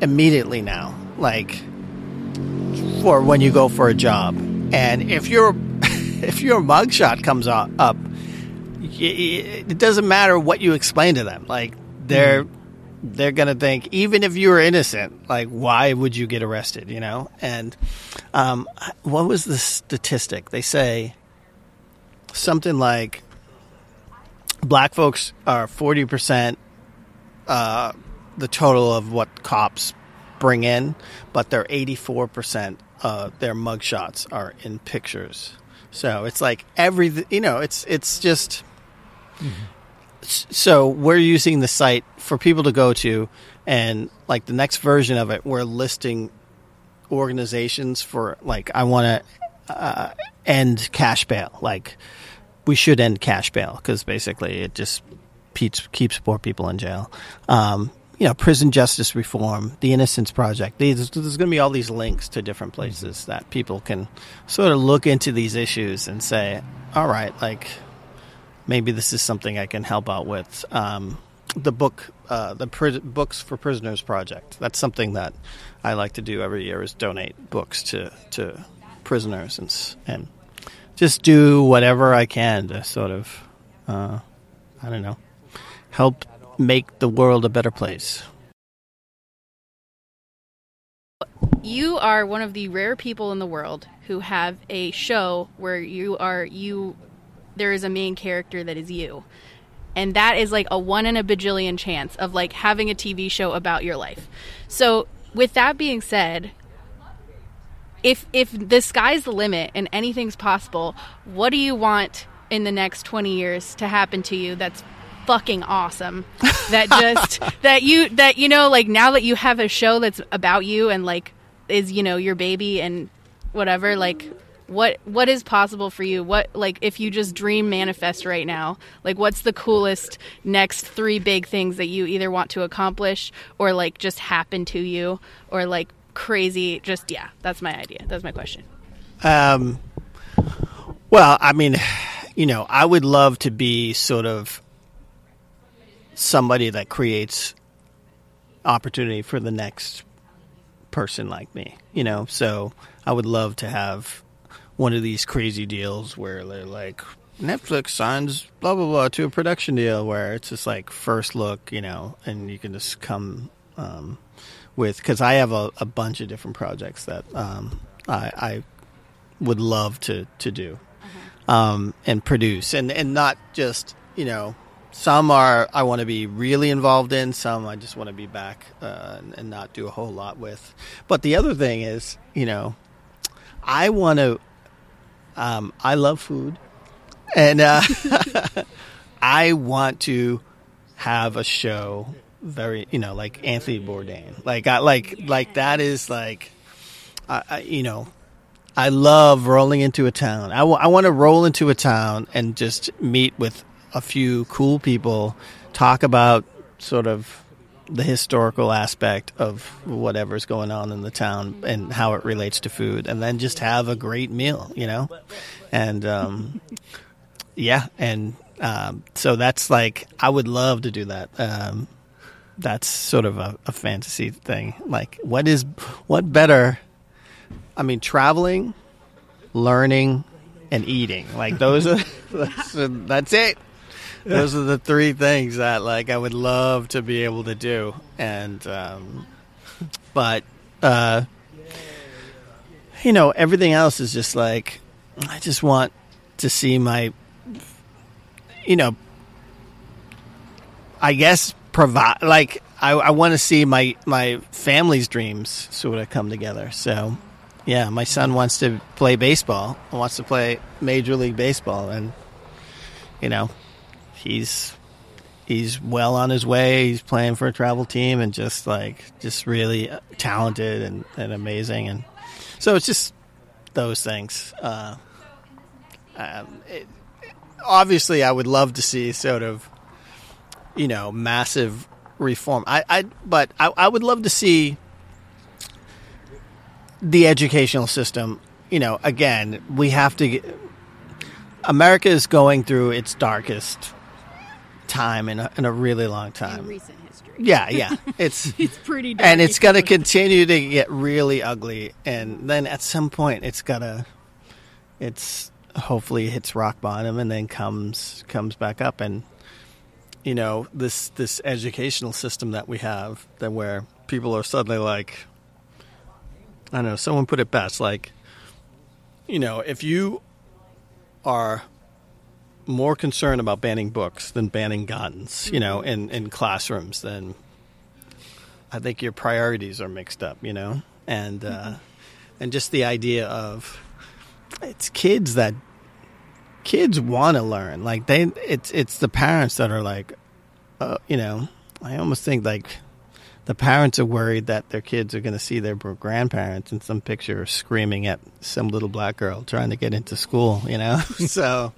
immediately now, like for when you go for a job, and if your if your mugshot comes up, up y- y- it doesn't matter what you explain to them, like they're they're gonna think even if you were innocent like why would you get arrested you know? And um, what was the statistic? They say something like black folks are 40% uh, the total of what cops bring in but they're 84% uh, their mugshots are in pictures. So it's like every you know it's it's just so we're using the site for people to go to and like the next version of it we're listing organizations for like i want to uh, end cash bail. Like we should end cash bail because basically it just keeps, keeps poor people in jail um, you know prison justice reform the innocence project these, there's going to be all these links to different places that people can sort of look into these issues and say all right like maybe this is something I can help out with. Um, the book, uh, the Books for Prisoners project. That's something that I like to do every year is donate books to, to prisoners and, and just do whatever I can to sort of, uh, I don't know, help make the world a better place. You are one of the rare people in the world who have a show where you are you there is a main character that is you. And that is like a one in a bajillion chance of like having a TV show about your life. So, with that being said, if if the sky's the limit and anything's possible, what do you want in the next 20 years to happen to you that's fucking awesome? That just that you that you know like now that you have a show that's about you and like is you know your baby and whatever like what what is possible for you? What like if you just dream manifest right now like what's the coolest next three big things that you either want to accomplish or like just happen to you or like crazy just yeah that's my idea that's my question Um, well, I mean, you know, I would love to be sort of somebody that creates opportunity for the next person like me, you know. So I would love to have one of these crazy deals where they're like Netflix signs blah blah blah to a production deal where it's just like first look, you know, and you can just come um, with because I have a, a bunch of different projects that um, I, I would love to to do um, and produce and and not just you know some are I want to be really involved in. Some I just want to be back uh, and, and not do a whole lot with. But the other thing is, you know, I want to. Um, I love food, and uh, I want to have a show. Very, you know, like Anthony Bourdain. Like, I like, like that is like, I, I, you know, I love rolling into a town. I, w- I want to roll into a town and just meet with a few cool people, talk about sort of the historical aspect of whatever's going on in the town and how it relates to food, and then just have a great meal, you know? And um, yeah, and um, so that's like, I would love to do that. Um, that's sort of a, a fantasy thing. Like, what is, what better? I mean, traveling, learning, and eating. Like those are that's, that's it. Those are the three things that like I would love to be able to do. And um, but uh, you know, everything else is just like I just want to see my you know I guess provide like I, I want to see my my family's dreams sort of come together. So yeah, my son wants to play baseball. Wants to play Major League Baseball, and you know, he's he's well on his way. He's playing for a travel team, and just like just really talented and, and amazing. And so it's just those things. Uh, um, it, obviously, I would love to see sort of you know massive reform. I, I but I, I would love to see the educational system, you know, again, we have to. Get, America is going through its darkest time in a, in a really long time. In recent history. Yeah, yeah, it's It's pretty dark. and it's going to continue to get really ugly, and then at some point, it's gotta, it's hopefully hits rock bottom, and then comes comes back up, and you know this this educational system that we have, that where people are suddenly like, I don't know, someone put it best, like, you know, if you are more concerned about banning books than banning guns, you know, in, in classrooms, then I think your priorities are mixed up, you know, and uh, and just the idea of it's kids that kids want to learn, like they, it's it's the parents that are like, uh, you know, I almost think like the parents are worried that their kids are going to see their grandparents in some picture screaming at some little black girl trying to get into school, you know, so.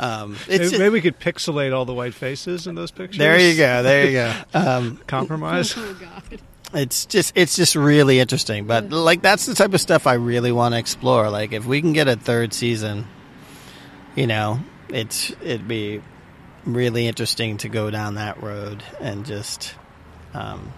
Um, it's Maybe, maybe we could pixelate all the white faces in those pictures. there you go. There you go. Um, Compromise. oh god. it's just it's just really interesting. But like that's the type of stuff I really want to explore. Like if we can get a third season, you know, it's it'd be really interesting to go down that road and just um,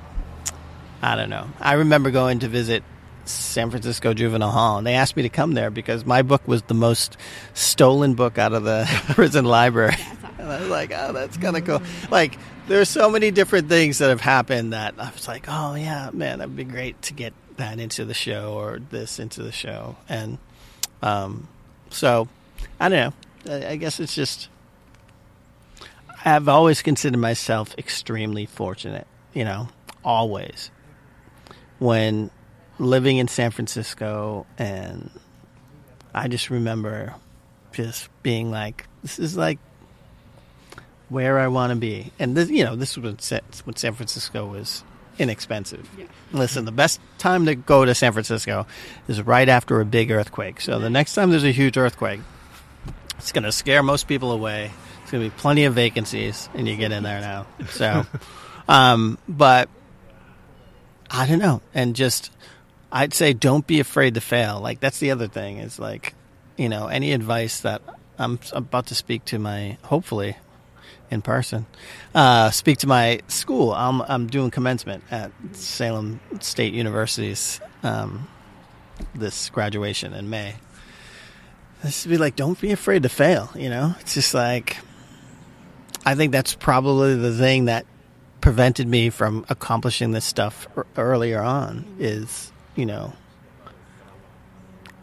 I don't know. I remember going to visit San Francisco Juvenile Hall, and they asked me to come there because my book was the most stolen book out of the prison library. And I was like, oh, that's kind of cool. Like, there's so many different things that have happened that I was like, oh, yeah, man, that'd be great to get that into the show or this into the show. And um, so, I don't know. I, guess it's just, I've always considered myself extremely fortunate, you know, always. When living in San Francisco, and I just remember just being like, this is like where I want to be. And this, you know, this was when when San Francisco was inexpensive. Listen, the best time to go to San Francisco is right after a big earthquake. So the next time there's a huge earthquake, it's going to scare most people away. It's going to be plenty of vacancies, and you get in there now. So, um, but I don't know, and just I'd say don't be afraid to fail. Like that's the other thing is like, you know, any advice that I'm about to speak to my hopefully in person, uh, speak to my school. I'm I'm doing commencement at Salem State University's um, this graduation in May. This would be like, don't be afraid to fail. You know, it's just like I think that's probably the thing that prevented me from accomplishing this stuff ear- earlier on. Is you know,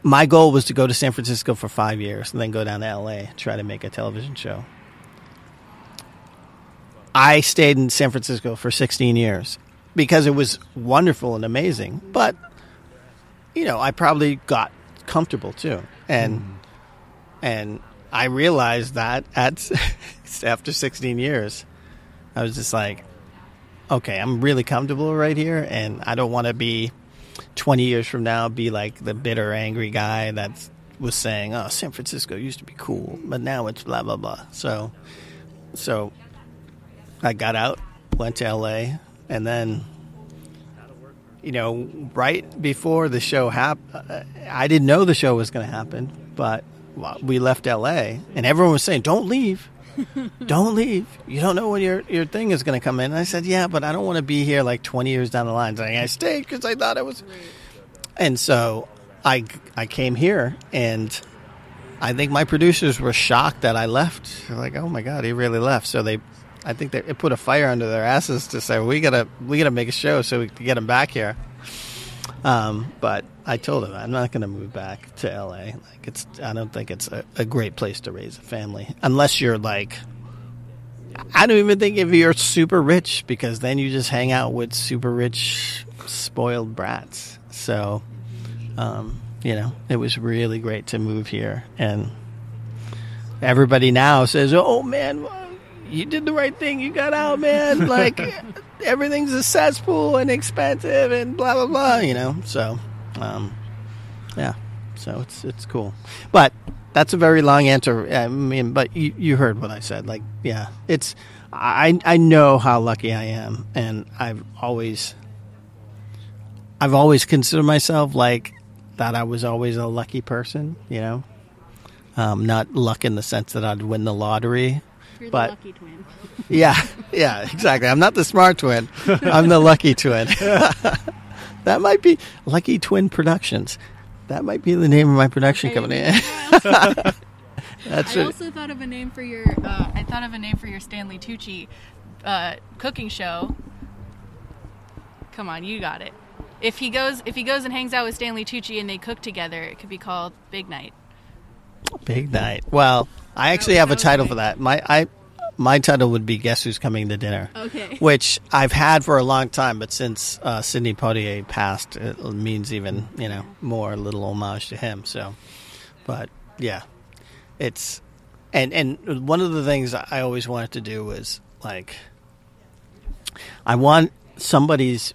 my goal was to go to San Francisco for five years and then go down to LA try to make a television show. I stayed in San Francisco for 16 years because it was wonderful and amazing. But you know, I probably got comfortable too, and mm. And I realized that at after 16 years, I was just like, okay, I'm really comfortable right here, and I don't want to be 20 years from now be like the bitter, angry guy that was saying, "Oh, San Francisco used to be cool, but now it's blah blah blah." So, so I got out, went to LA, and then you know, right before the show happened, I didn't know the show was going to happen, but we left LA, and everyone was saying, "Don't leave." don't leave. You don't know when your your thing is going to come in. And I said, yeah, but I don't want to be here like 20 years down the line. Saying I stayed because I thought it was. And so I I came here, and I think my producers were shocked that I left. They're like, oh my god, he really left. So they, I think they it put a fire under their asses to say we gotta we gotta make a show so we can get him back here. Um, but I told him I'm not going to move back to LA. Like it's, I don't think it's a, a, great place to raise a family unless you're like, I don't even think if you're super rich because then you just hang out with super rich, spoiled brats. So, um, you know, it was really great to move here, and everybody now says, "Oh man, you did the right thing. You got out, man. Like everything's a cesspool and expensive and blah blah blah. You know. So, um, yeah. So it's it's cool, but that's a very long answer. I mean, but you you heard what I said. Like, yeah, it's I I know how lucky I am, and I've always I've always considered myself like that. I was always a lucky person. You know. Um, not luck in the sense that I'd win the lottery you're but, the lucky twin. yeah, yeah, exactly. I'm not the smart twin. I'm the lucky twin. that might be Lucky Twin Productions. That might be the name of my production company. That's I it. also thought of a name for your. Uh, I thought of a name for your Stanley Tucci uh, cooking show. Come on, you got it. If he goes, if he goes and hangs out with Stanley Tucci and they cook together, it could be called Big Night. Big Night. Well, I actually have a title for that. My I my title would be "Guess Who's Coming to Dinner." Okay. Which I've had for a long time, but since uh, Sidney Poitier passed, it means even you know more a little homage to him. So, but yeah, it's and and one of the things I always wanted to do was like I want somebody's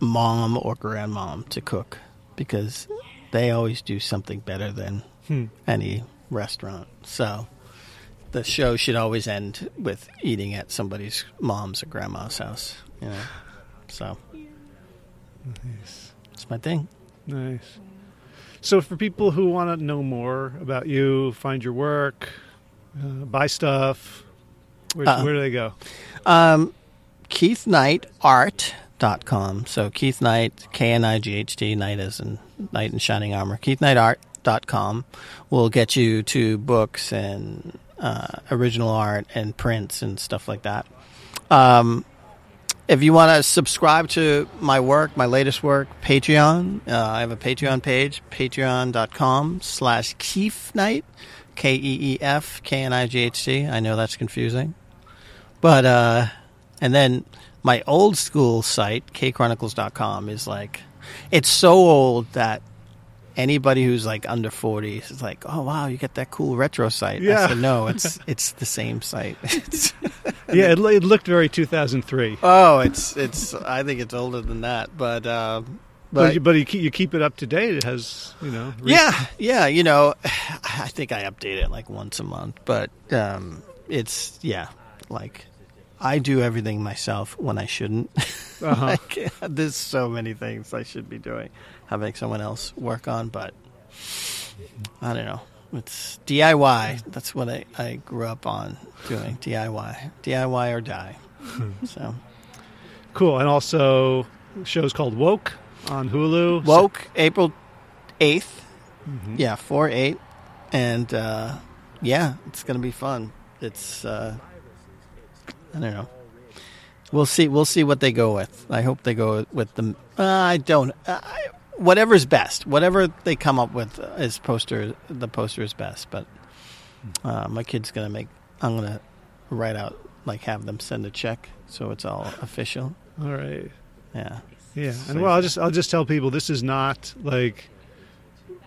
mom or grandmom to cook because they always do something better than hmm. any restaurant. So the show should always end with eating at somebody's mom's or grandma's house. You know, so nice. It's my thing. Nice. So for people who want to know more about you, find your work, uh, buy stuff, where, uh, where do they go? Um, KeithKnightArt.com. So Keith Knight, K N I G H T, Knight is in Knight in Shining Armor. KeithKnightArt.com will get you to books and uh, original art and prints and stuff like that. Um, if you want to subscribe to my work, my latest work, Patreon, uh, I have a Patreon page, patreon.com slash Keef K E E F K N I G H T. I know that's confusing. But, uh, and then my old school site, kchronicles.com, is like, it's so old that anybody who's like under 40 is like, oh wow, you get that cool retro site. Yeah. I said, no, it's it's the same site. yeah, it, it, looked very 2003. Oh, it's it's. I think it's older than that, but. Uh, but, but, you, but you, keep, you keep it up to date. It has, you know. Yeah, yeah. You know, I think I update it like once a month, but um, it's yeah, like I do everything myself when I shouldn't. Uh-huh. like, there's so many things I should be doing having someone else work on, but I don't know. It's DIY. That's what I, I grew up on doing. DIY. DIY or die. so cool. And also shows called Woke on Hulu. Woke, April 8th. Mm-hmm. Yeah, 4 8. And uh, yeah, it's going to be fun. It's, uh, I don't know. We'll see. We'll see what they go with. I hope they go with the. Uh, I don't. I, whatever's best, whatever they come up with is poster. The poster is best, but uh, my kid's gonna make. I'm gonna write out like have them send a check so it's all official. All right. Yeah. Yeah, and well, I'll just I'll just tell people this is not like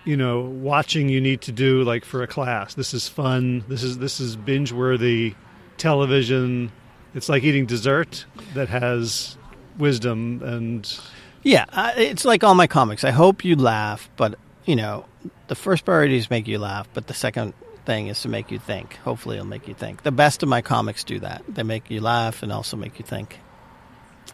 you know watching you need to do like for a class. This is fun. This is this is binge worthy television. It's like eating dessert that has wisdom and Yeah, I, it's like all my comics. I hope you laugh, but you know, the first priority is make you laugh, but the second thing is to make you think. Hopefully, it'll make you think. The best of my comics do that. They make you laugh and also make you think.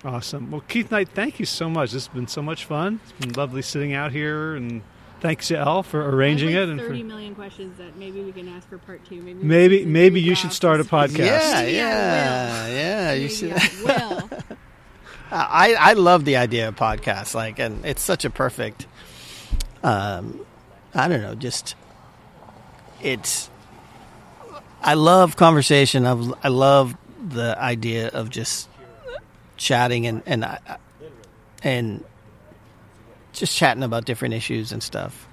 awesome. Well, Keith Knight, thank you so much. This has been so much fun. It's been lovely sitting out here, and thanks to Elle for arranging I have, it. And Thirty for, million questions that maybe we can ask for part two. Maybe maybe maybe you should start a podcast. Yeah, Maybe I yeah, yeah. You should. I will. I I love the idea of podcasts. Like, and it's such a perfect. Um, I don't know. Just it's. I love conversation. I I love the idea of just chatting and and and just chatting about different issues and stuff,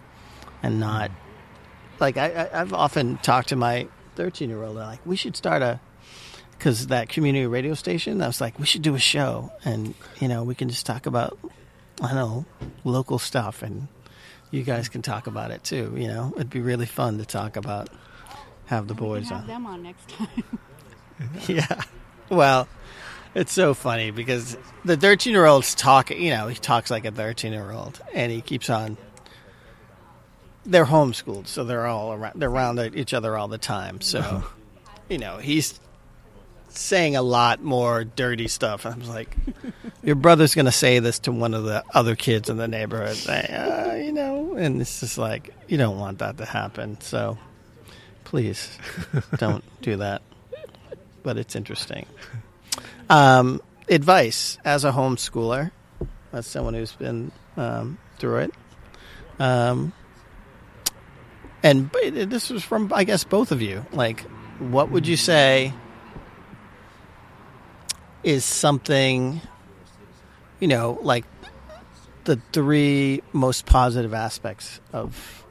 and not like I, I've often talked to my thirteen year old. Like, we should start a because that community radio station, I was like, we should do a show, and you know, we can just talk about, I don't know, local stuff, and you guys can talk about it too. You know, it'd be really fun to talk about. Have the boys have on. them on next time. Yeah. Well, it's so funny because the 13 year old's talking. you know, he talks like a 13 year old and he keeps on. They're homeschooled, so they're all around, they're around each other all the time. So, you know, he's saying a lot more dirty stuff. I was like, your brother's going to say this to one of the other kids in the neighborhood, uh, you know, and it's just like, you don't want that to happen. So please don't do that but it's interesting. Um, advice as a homeschooler, as someone who's been um, through it, um, and this was from I guess both of you. Like, what would you say is something, you know, like the three most positive aspects of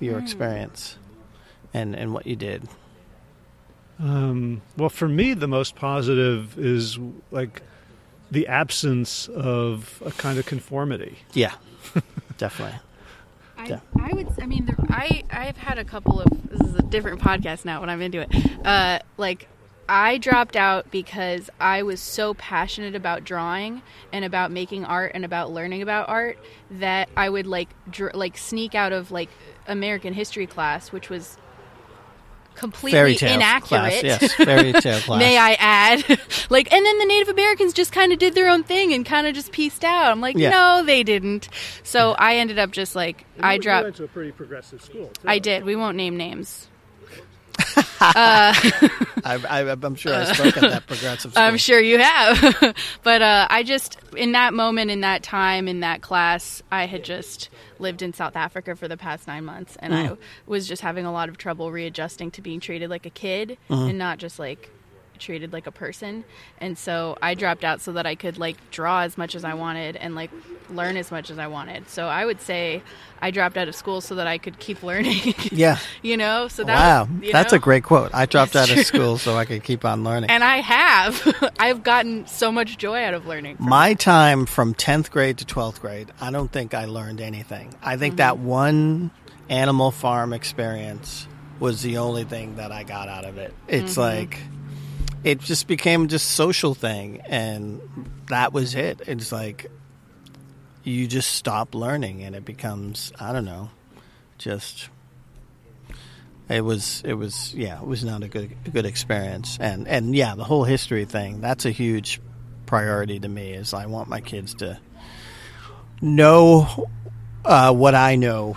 your experience and and what you did? Um, well, for me, the most positive is like the absence of a kind of conformity. Yeah, definitely. I, Yeah. I would. I mean, there, I I've had a couple of. This is a different podcast now. When I'm into it, uh, like I dropped out because I was so passionate about drawing and about making art and about learning about art that I would like dr- like sneak out of like American history class, which was completely Fairy tale inaccurate. class, yes, fairy tale class. May I add? like, and then the Native Americans just kind of did their own thing and kind of just pieced out. I'm like, Yeah. no, they didn't. So I ended up just like I dropped. to a pretty progressive school. I did. We won't name names. Uh, I, I, I'm sure I spoke at that progressive school. I'm sure you have. but uh, I just, in that moment, in that time, in that class, I had just lived in South Africa for the past nine months, and I mm. was just having a lot of trouble readjusting to being treated like a kid mm-hmm. and not just like treated like a person. And so I dropped out so that I could like draw as much as I wanted and like learn as much as I wanted. So I would say I dropped out of school so that I could keep learning. Yeah. you know, so that Wow, was, that's know? a great quote. I dropped That's out true. of school so I could keep on learning. And I have. I've gotten so much joy out of learning. My time from 10th grade to 12th grade, I don't think I learned anything. I think that Mm-hmm. one animal farm experience was the only thing that I got out of it. It's Mm-hmm. like it just became just social thing and that was it. It's like you just stop learning and it becomes I don't know, just it was it was yeah, it was not a good a good experience. And and yeah, the whole history thing, that's a huge priority to me is I want my kids to know uh, what I know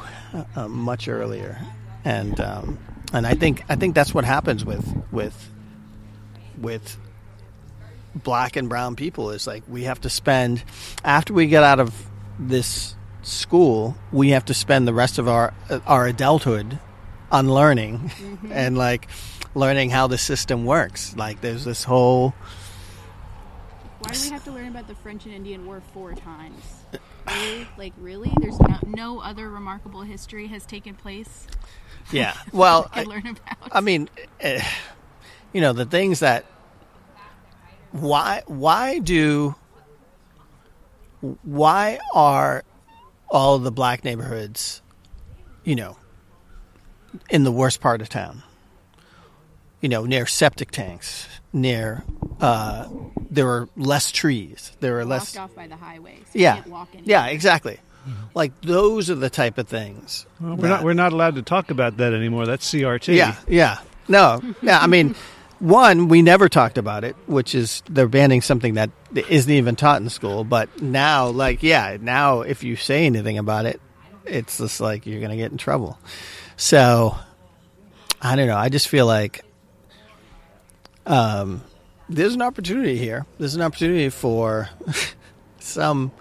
uh, much earlier, and um, and I think I think that's what happens with with with black and brown people is like we have to spend after we get out of this school, we have to spend the rest of our our adulthood unlearning and like learning how the system works. Like there's this whole Why do we have to learn about the French and Indian War four times? Really? Like, really? There's no, no other remarkable history has taken place yeah. Well, I learn about. I mean, eh, you know, the things that why why do why are all the black neighborhoods, you know, in the worst part of town? You know, near septic tanks, near uh, there are less trees, there are less. Blocked off by the highway. So Yeah, walk yeah, exactly. Like those are the type of things. Well, we're not we're not allowed to talk about that anymore. That's CRT. Yeah, yeah. No, yeah. I mean, one, we never talked about it, which is they're banning something that isn't even taught in school. But now, like, yeah, now if you say anything about it, it's just like you're going to get in trouble. So, I don't know. I just feel like um, there's an opportunity here. There's an opportunity for some.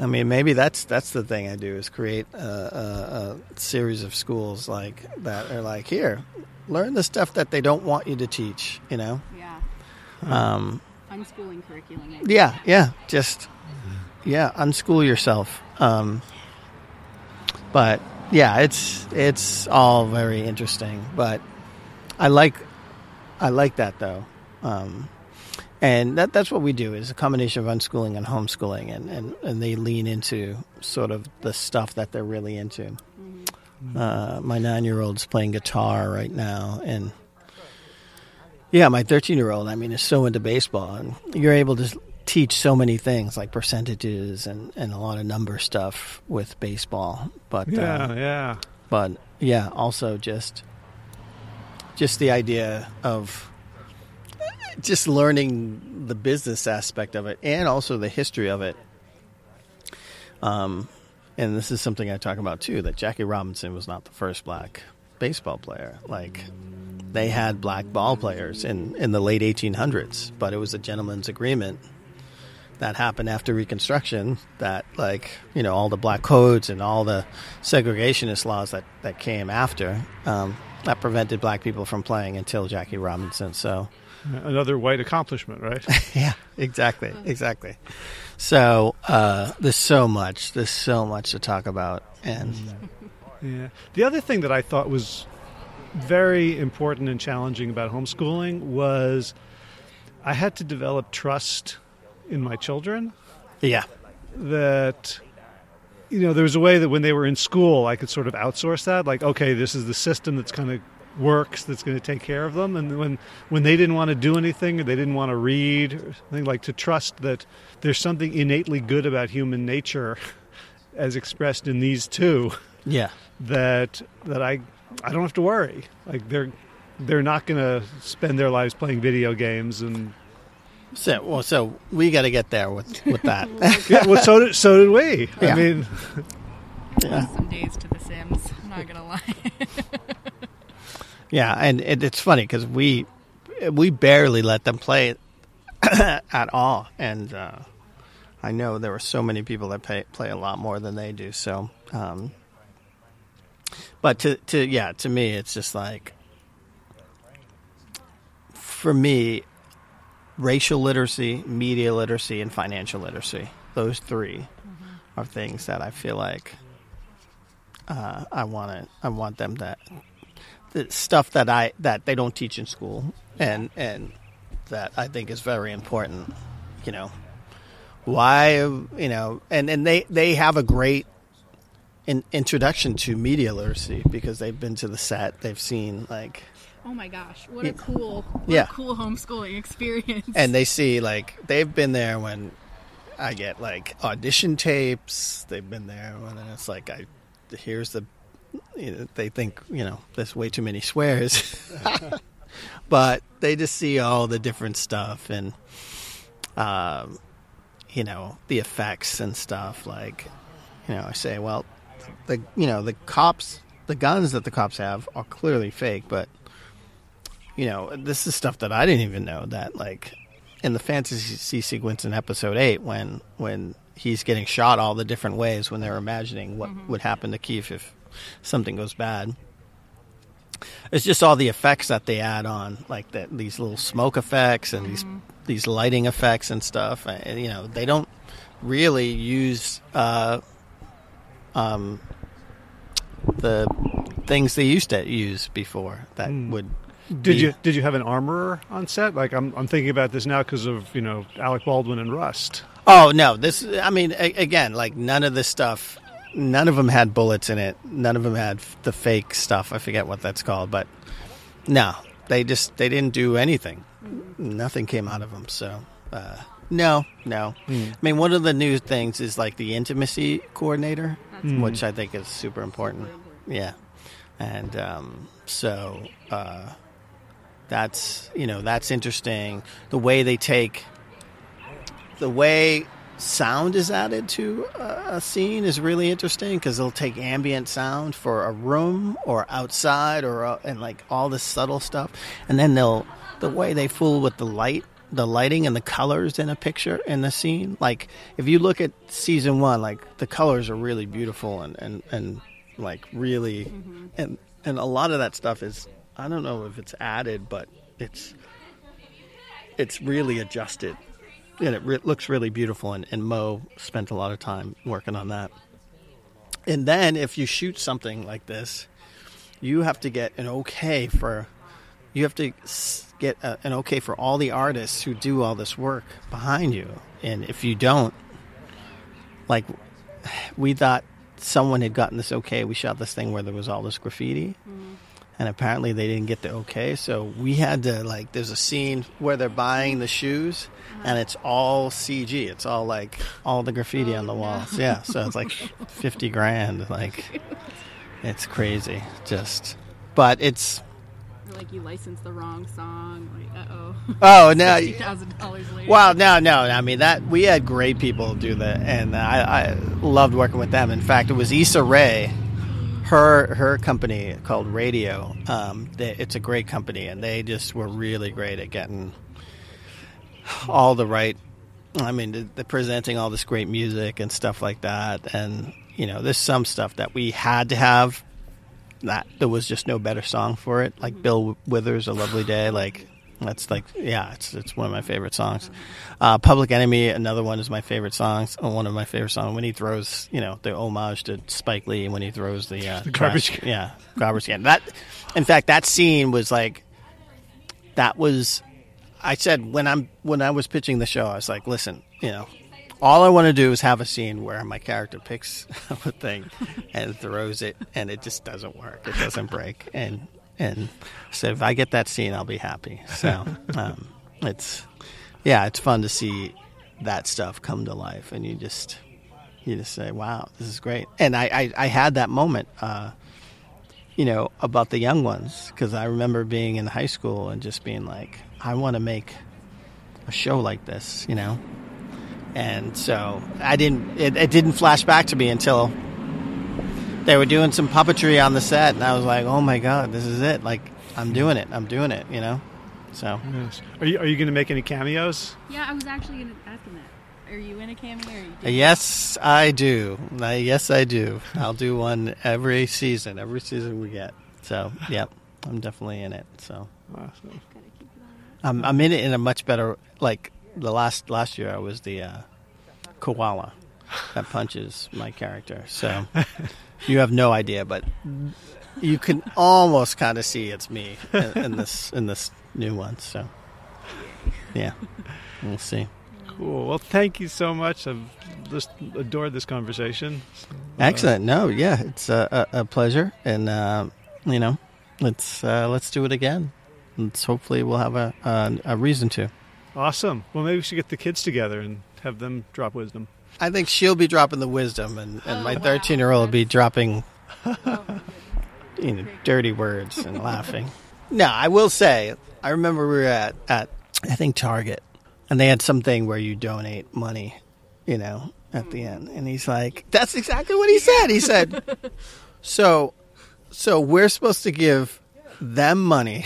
I mean, maybe that's that's the thing I do is create a, a, a series of schools like that are like here, learn the stuff that they don't want you to teach. You know, Yeah. um, Unschooling curriculum. yeah, yeah, just yeah, unschool yourself. Um, but yeah, it's it's all very interesting. But I like I like that though, um, and that that's what we do is a combination of unschooling and homeschooling, and, and, and they lean into sort of the stuff that they're really into. Uh, my nine year old's playing guitar right now, and yeah, my 13 year old, I mean, is so into baseball, and you're able to teach so many things like percentages and, and a lot of number stuff with baseball. But yeah, uh, yeah. but yeah, also just just the idea of just learning the business aspect of it and also the history of it. Um, and this is something I talk about too that Jackie Robinson was not the first black baseball player. Like they had black ball players in in the late 1800s, but it was a gentleman's agreement that happened after Reconstruction. That like you know all the black codes and all the segregationist laws that that came after um, that prevented black people from playing until Jackie Robinson. So Another white accomplishment, right? yeah, exactly, exactly. So uh, there's so much, there's so much to talk about, and Yeah. The other thing that I thought was very important and challenging about homeschooling was I had to develop trust in my children yeah, that you know there was a way that when they were in school I could sort of outsource that like okay this is the system that's kind of works that's going to take care of them and when when they didn't want to do anything or they didn't want to read or something like to trust that there's something innately good about human nature as expressed in these two yeah, that that I I don't have to worry. Like they're they're not going to spend their lives playing video games and So well, so we got to get there with with that. yeah. Well, so did so did we. Yeah. I mean, yeah. Some days to The Sims. I'm not gonna lie. Yeah, and it, it's funny because we we barely let them play it at all, and uh, I know there were so many people that play play a lot more than they do. So, um, but to to yeah, to me, it's just like for me, racial literacy, media literacy, and financial literacy. Those 3 are things that I feel like uh, I want to I want them to the stuff that I that they don't teach in school, and and that I think is very important. You know, why you know, and and they they have a great in, introduction to media literacy because they've been to the set, they've seen like, oh my gosh, what a cool, what Yeah. a cool homeschooling experience. and they see like they've been there when I get like audition tapes. They've been there when it's like I here's the they think you know there's way too many swears, but they just see all the different stuff and um, you know the effects and stuff. Like you know, I say, well, the you know the cops, the guns that the cops have are clearly fake, but you know this is stuff that I didn't even know that like in the fantasy sequence in episode eight when when he's getting shot all the different ways when they're imagining what would happen to Keith if something goes bad. It's just all the effects that they add on, like that these little smoke effects and these these lighting effects and stuff. And, you know, they don't really use uh, um, the things they used to use before that would Did be- you did you have an armorer on set? Like I'm I'm thinking about this now because of you know Alec Baldwin and Rust. Oh no! This, I mean, a- again, like none of this stuff. None of them had bullets in it. None of them had the fake stuff. I forget what that's called, but no, they just they didn't do anything. Nothing came out of them. So uh, no, no. I mean, one of the new things is like the intimacy coordinator, which I think is super important. Yeah, and um, so uh, that's you know that's interesting. The way they take the way sound is added to a, scene is really interesting because they'll take ambient sound for a room or outside or uh, and like all this subtle stuff, and then they'll the way they fool with the light, the lighting and the colors in a picture in the scene. Like if you look at season one, like the colors are really beautiful and and and like really and and a lot of that stuff is I don't know if it's added, but it's it's really adjusted and it re- looks really beautiful. And, and Mo spent a lot of time working on that. And then if you shoot something like this, you have to get an okay for, you have to get a, an okay for all the artists who do all this work behind you. And if you don't, like, we thought someone had gotten this okay. We shot this thing where there was all this graffiti mm-hmm. And apparently they didn't get the okay so we had to like there's a scene where they're buying the shoes and it's all cg it's all like all the graffiti on the walls yeah so it's like 50 grand like it's crazy just but it's Like you licensed the wrong song. Like, uh oh. oh no Two thousand dollars later. Well, no, no. I mean that we had great people do that, and I, I loved working with them. In fact, it was Issa Rae, her her company called Raedio. Um, they, it's a great company, and they just were really great at getting all the right. I mean, the, the presenting all this great music and stuff like that, and you know, there's some stuff that we had to have. That there was just no better song for it, like Bill Withers, "A Lovely Day." Like that's like, yeah, it's it's one of my favorite songs. Uh, Public Enemy, another one is my favorite songs. uh, One of my favorite songs when he throws, you know, the homage to Spike Lee when he throws the, uh, garbage trash- can. yeah, garbage can. That, in fact, that scene was like, that was. I said when I'm when I was pitching the show, I was like, listen, you know, all I want to do is have a scene where my character picks up a thing and throws it, and it just doesn't work. It doesn't break, and and so if I get that scene, I'll be happy. So um, it's yeah, it's fun to see that stuff come to life, and you just you just say, "Wow, this is great." And I I, I had that moment. Uh, you know about the young ones because I remember being in high school and just being like, I want to make a show like this, you know. And so I didn't. It, it didn't flash back to me until they were doing some puppetry on the set, and I was like, "Oh my god, this is it! Like I'm doing it. I'm doing it." You know. So Yes. Are you are you going to make any cameos? Yeah, I was actually going to ask him that. Are you in a cameo? Or you yes, I do. Uh, yes, I do. I'll do one every season. Every season we get. So yep, I'm definitely in it. So. Awesome. I'm, I'm in it in a much better like the last last year I was the uh, koala that punches my character. So you have no idea, but you can almost kind of see it's me in, in this in this new one. So yeah, we'll see. Cool. Well, thank you so much. I've just adored this conversation. Excellent. No, yeah, it's a, a, a pleasure, and uh, you know, let's uh, let's do it again. Let's hopefully we'll have a, a a reason to. Awesome. Well, maybe we should get the kids together and have them drop wisdom. I think she'll be dropping the wisdom, and, and oh, my 13 year old will be dropping, you know, dirty words and laughing. No, I will say, I remember we were at, at, I think, Target, and they had something where you donate money, you know, at the hmm. end. And he's like, that's exactly what he said. He said, so, so we're supposed to give them money,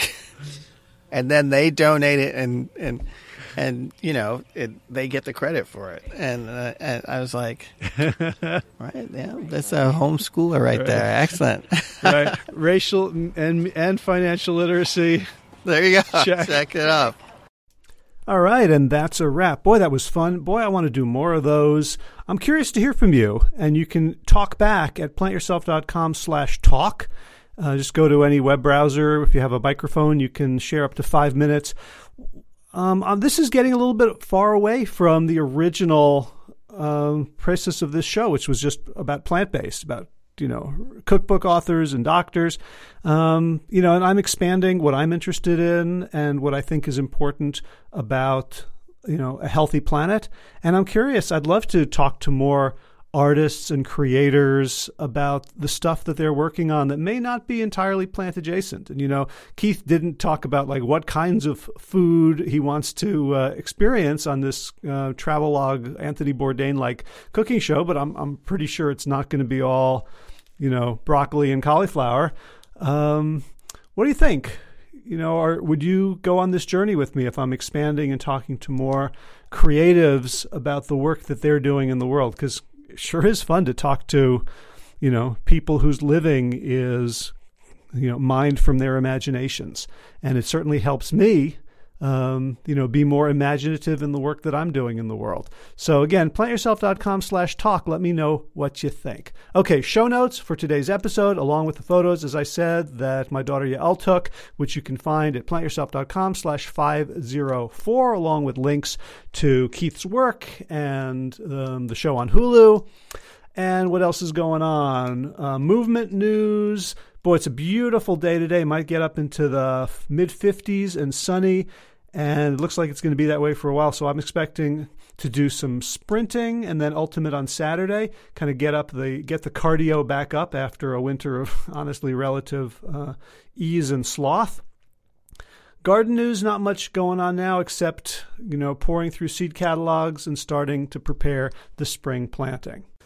and then they donate it, and, and, and you know it, they get the credit for it and, uh, and i was like right yeah that's a homeschooler right there excellent Right. Racial and and financial literacy. there you go Check. check it up All right, and that's a wrap. Boy, that was fun. Boy, I want to do more of those. I'm curious to hear from you, and you can talk back at plantyourself.com slash talk. Uh, just go to any web browser. If you have a microphone, you can share up to five minutes. Um, uh, this is getting a little bit far away from the original um, process of this show, which was just about plant based, about you know cookbook authors and doctors. Um, you know, and I'm expanding what I'm interested in and what I think is important about you know a healthy planet. And I'm curious. I'd love to talk to more artists and creators about the stuff that they're working on that may not be entirely plant adjacent. And, you know, Keith didn't talk about like what kinds of food he wants to uh, experience on this uh, travelogue Anthony Bourdain like cooking show, but I'm, I'm pretty sure it's not going to be all, you know, broccoli and cauliflower. Um, what do you think? You know, or would you go on this journey with me if I'm expanding and talking to more creatives about the work that they're doing in the world? Because sure is fun to talk to, you know, people whose living is, you know, mined from their imaginations. And it certainly helps me, um, you know, be more imaginative in the work that I'm doing in the world. So again, plantyourself.com slash talk. Let me know what you think. Okay, show notes for today's episode, along with the photos, as I said, that my daughter Yael took, which you can find at plantyourself.com slash 504, along with links to Keith's work and um, the show on Hulu. And what else is going on? Uh, movement news. Boy, it's a beautiful day today. Might get up into the mid 50s and sunny and it looks like it's going to be that way for a while. So I'm expecting to do some sprinting and then ultimate on Saturday. Kind of get up the get the cardio back up after a winter of honestly relative uh, ease and sloth. Garden news, not much going on now except you know poring through seed catalogs and starting to prepare the spring planting.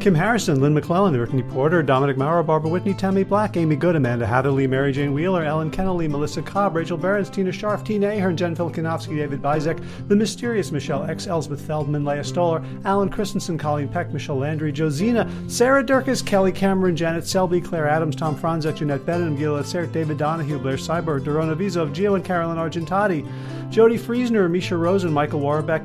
Kim Harrison, Lynn McClellan, Brittany Porter, Dominic Maurer, Barbara Whitney, Tammy Black, Amy Good, Amanda Hatherley, Mary Jane Wheeler, Ellen Kennelly, Melissa Cobb, Rachel Behrens, Tina Scharf, Tina Ahern, Jen Filikanovsky, David Bizek, The Mysterious Michelle X, Elsbeth Feldman, Leah Stoller, Alan Christensen, Colleen Peck, Michelle Landry, Josina, Sarah Durkis, Kelly Cameron, Janet Selby, Claire Adams, Tom Franzek, Jeanette Bennett, Gila Sert, David Donahue, Blair Cyber, Dorona Vizov, Gio and Carolyn Argentati, Jody Friesner, Misha Rosen, Michael Warbeck,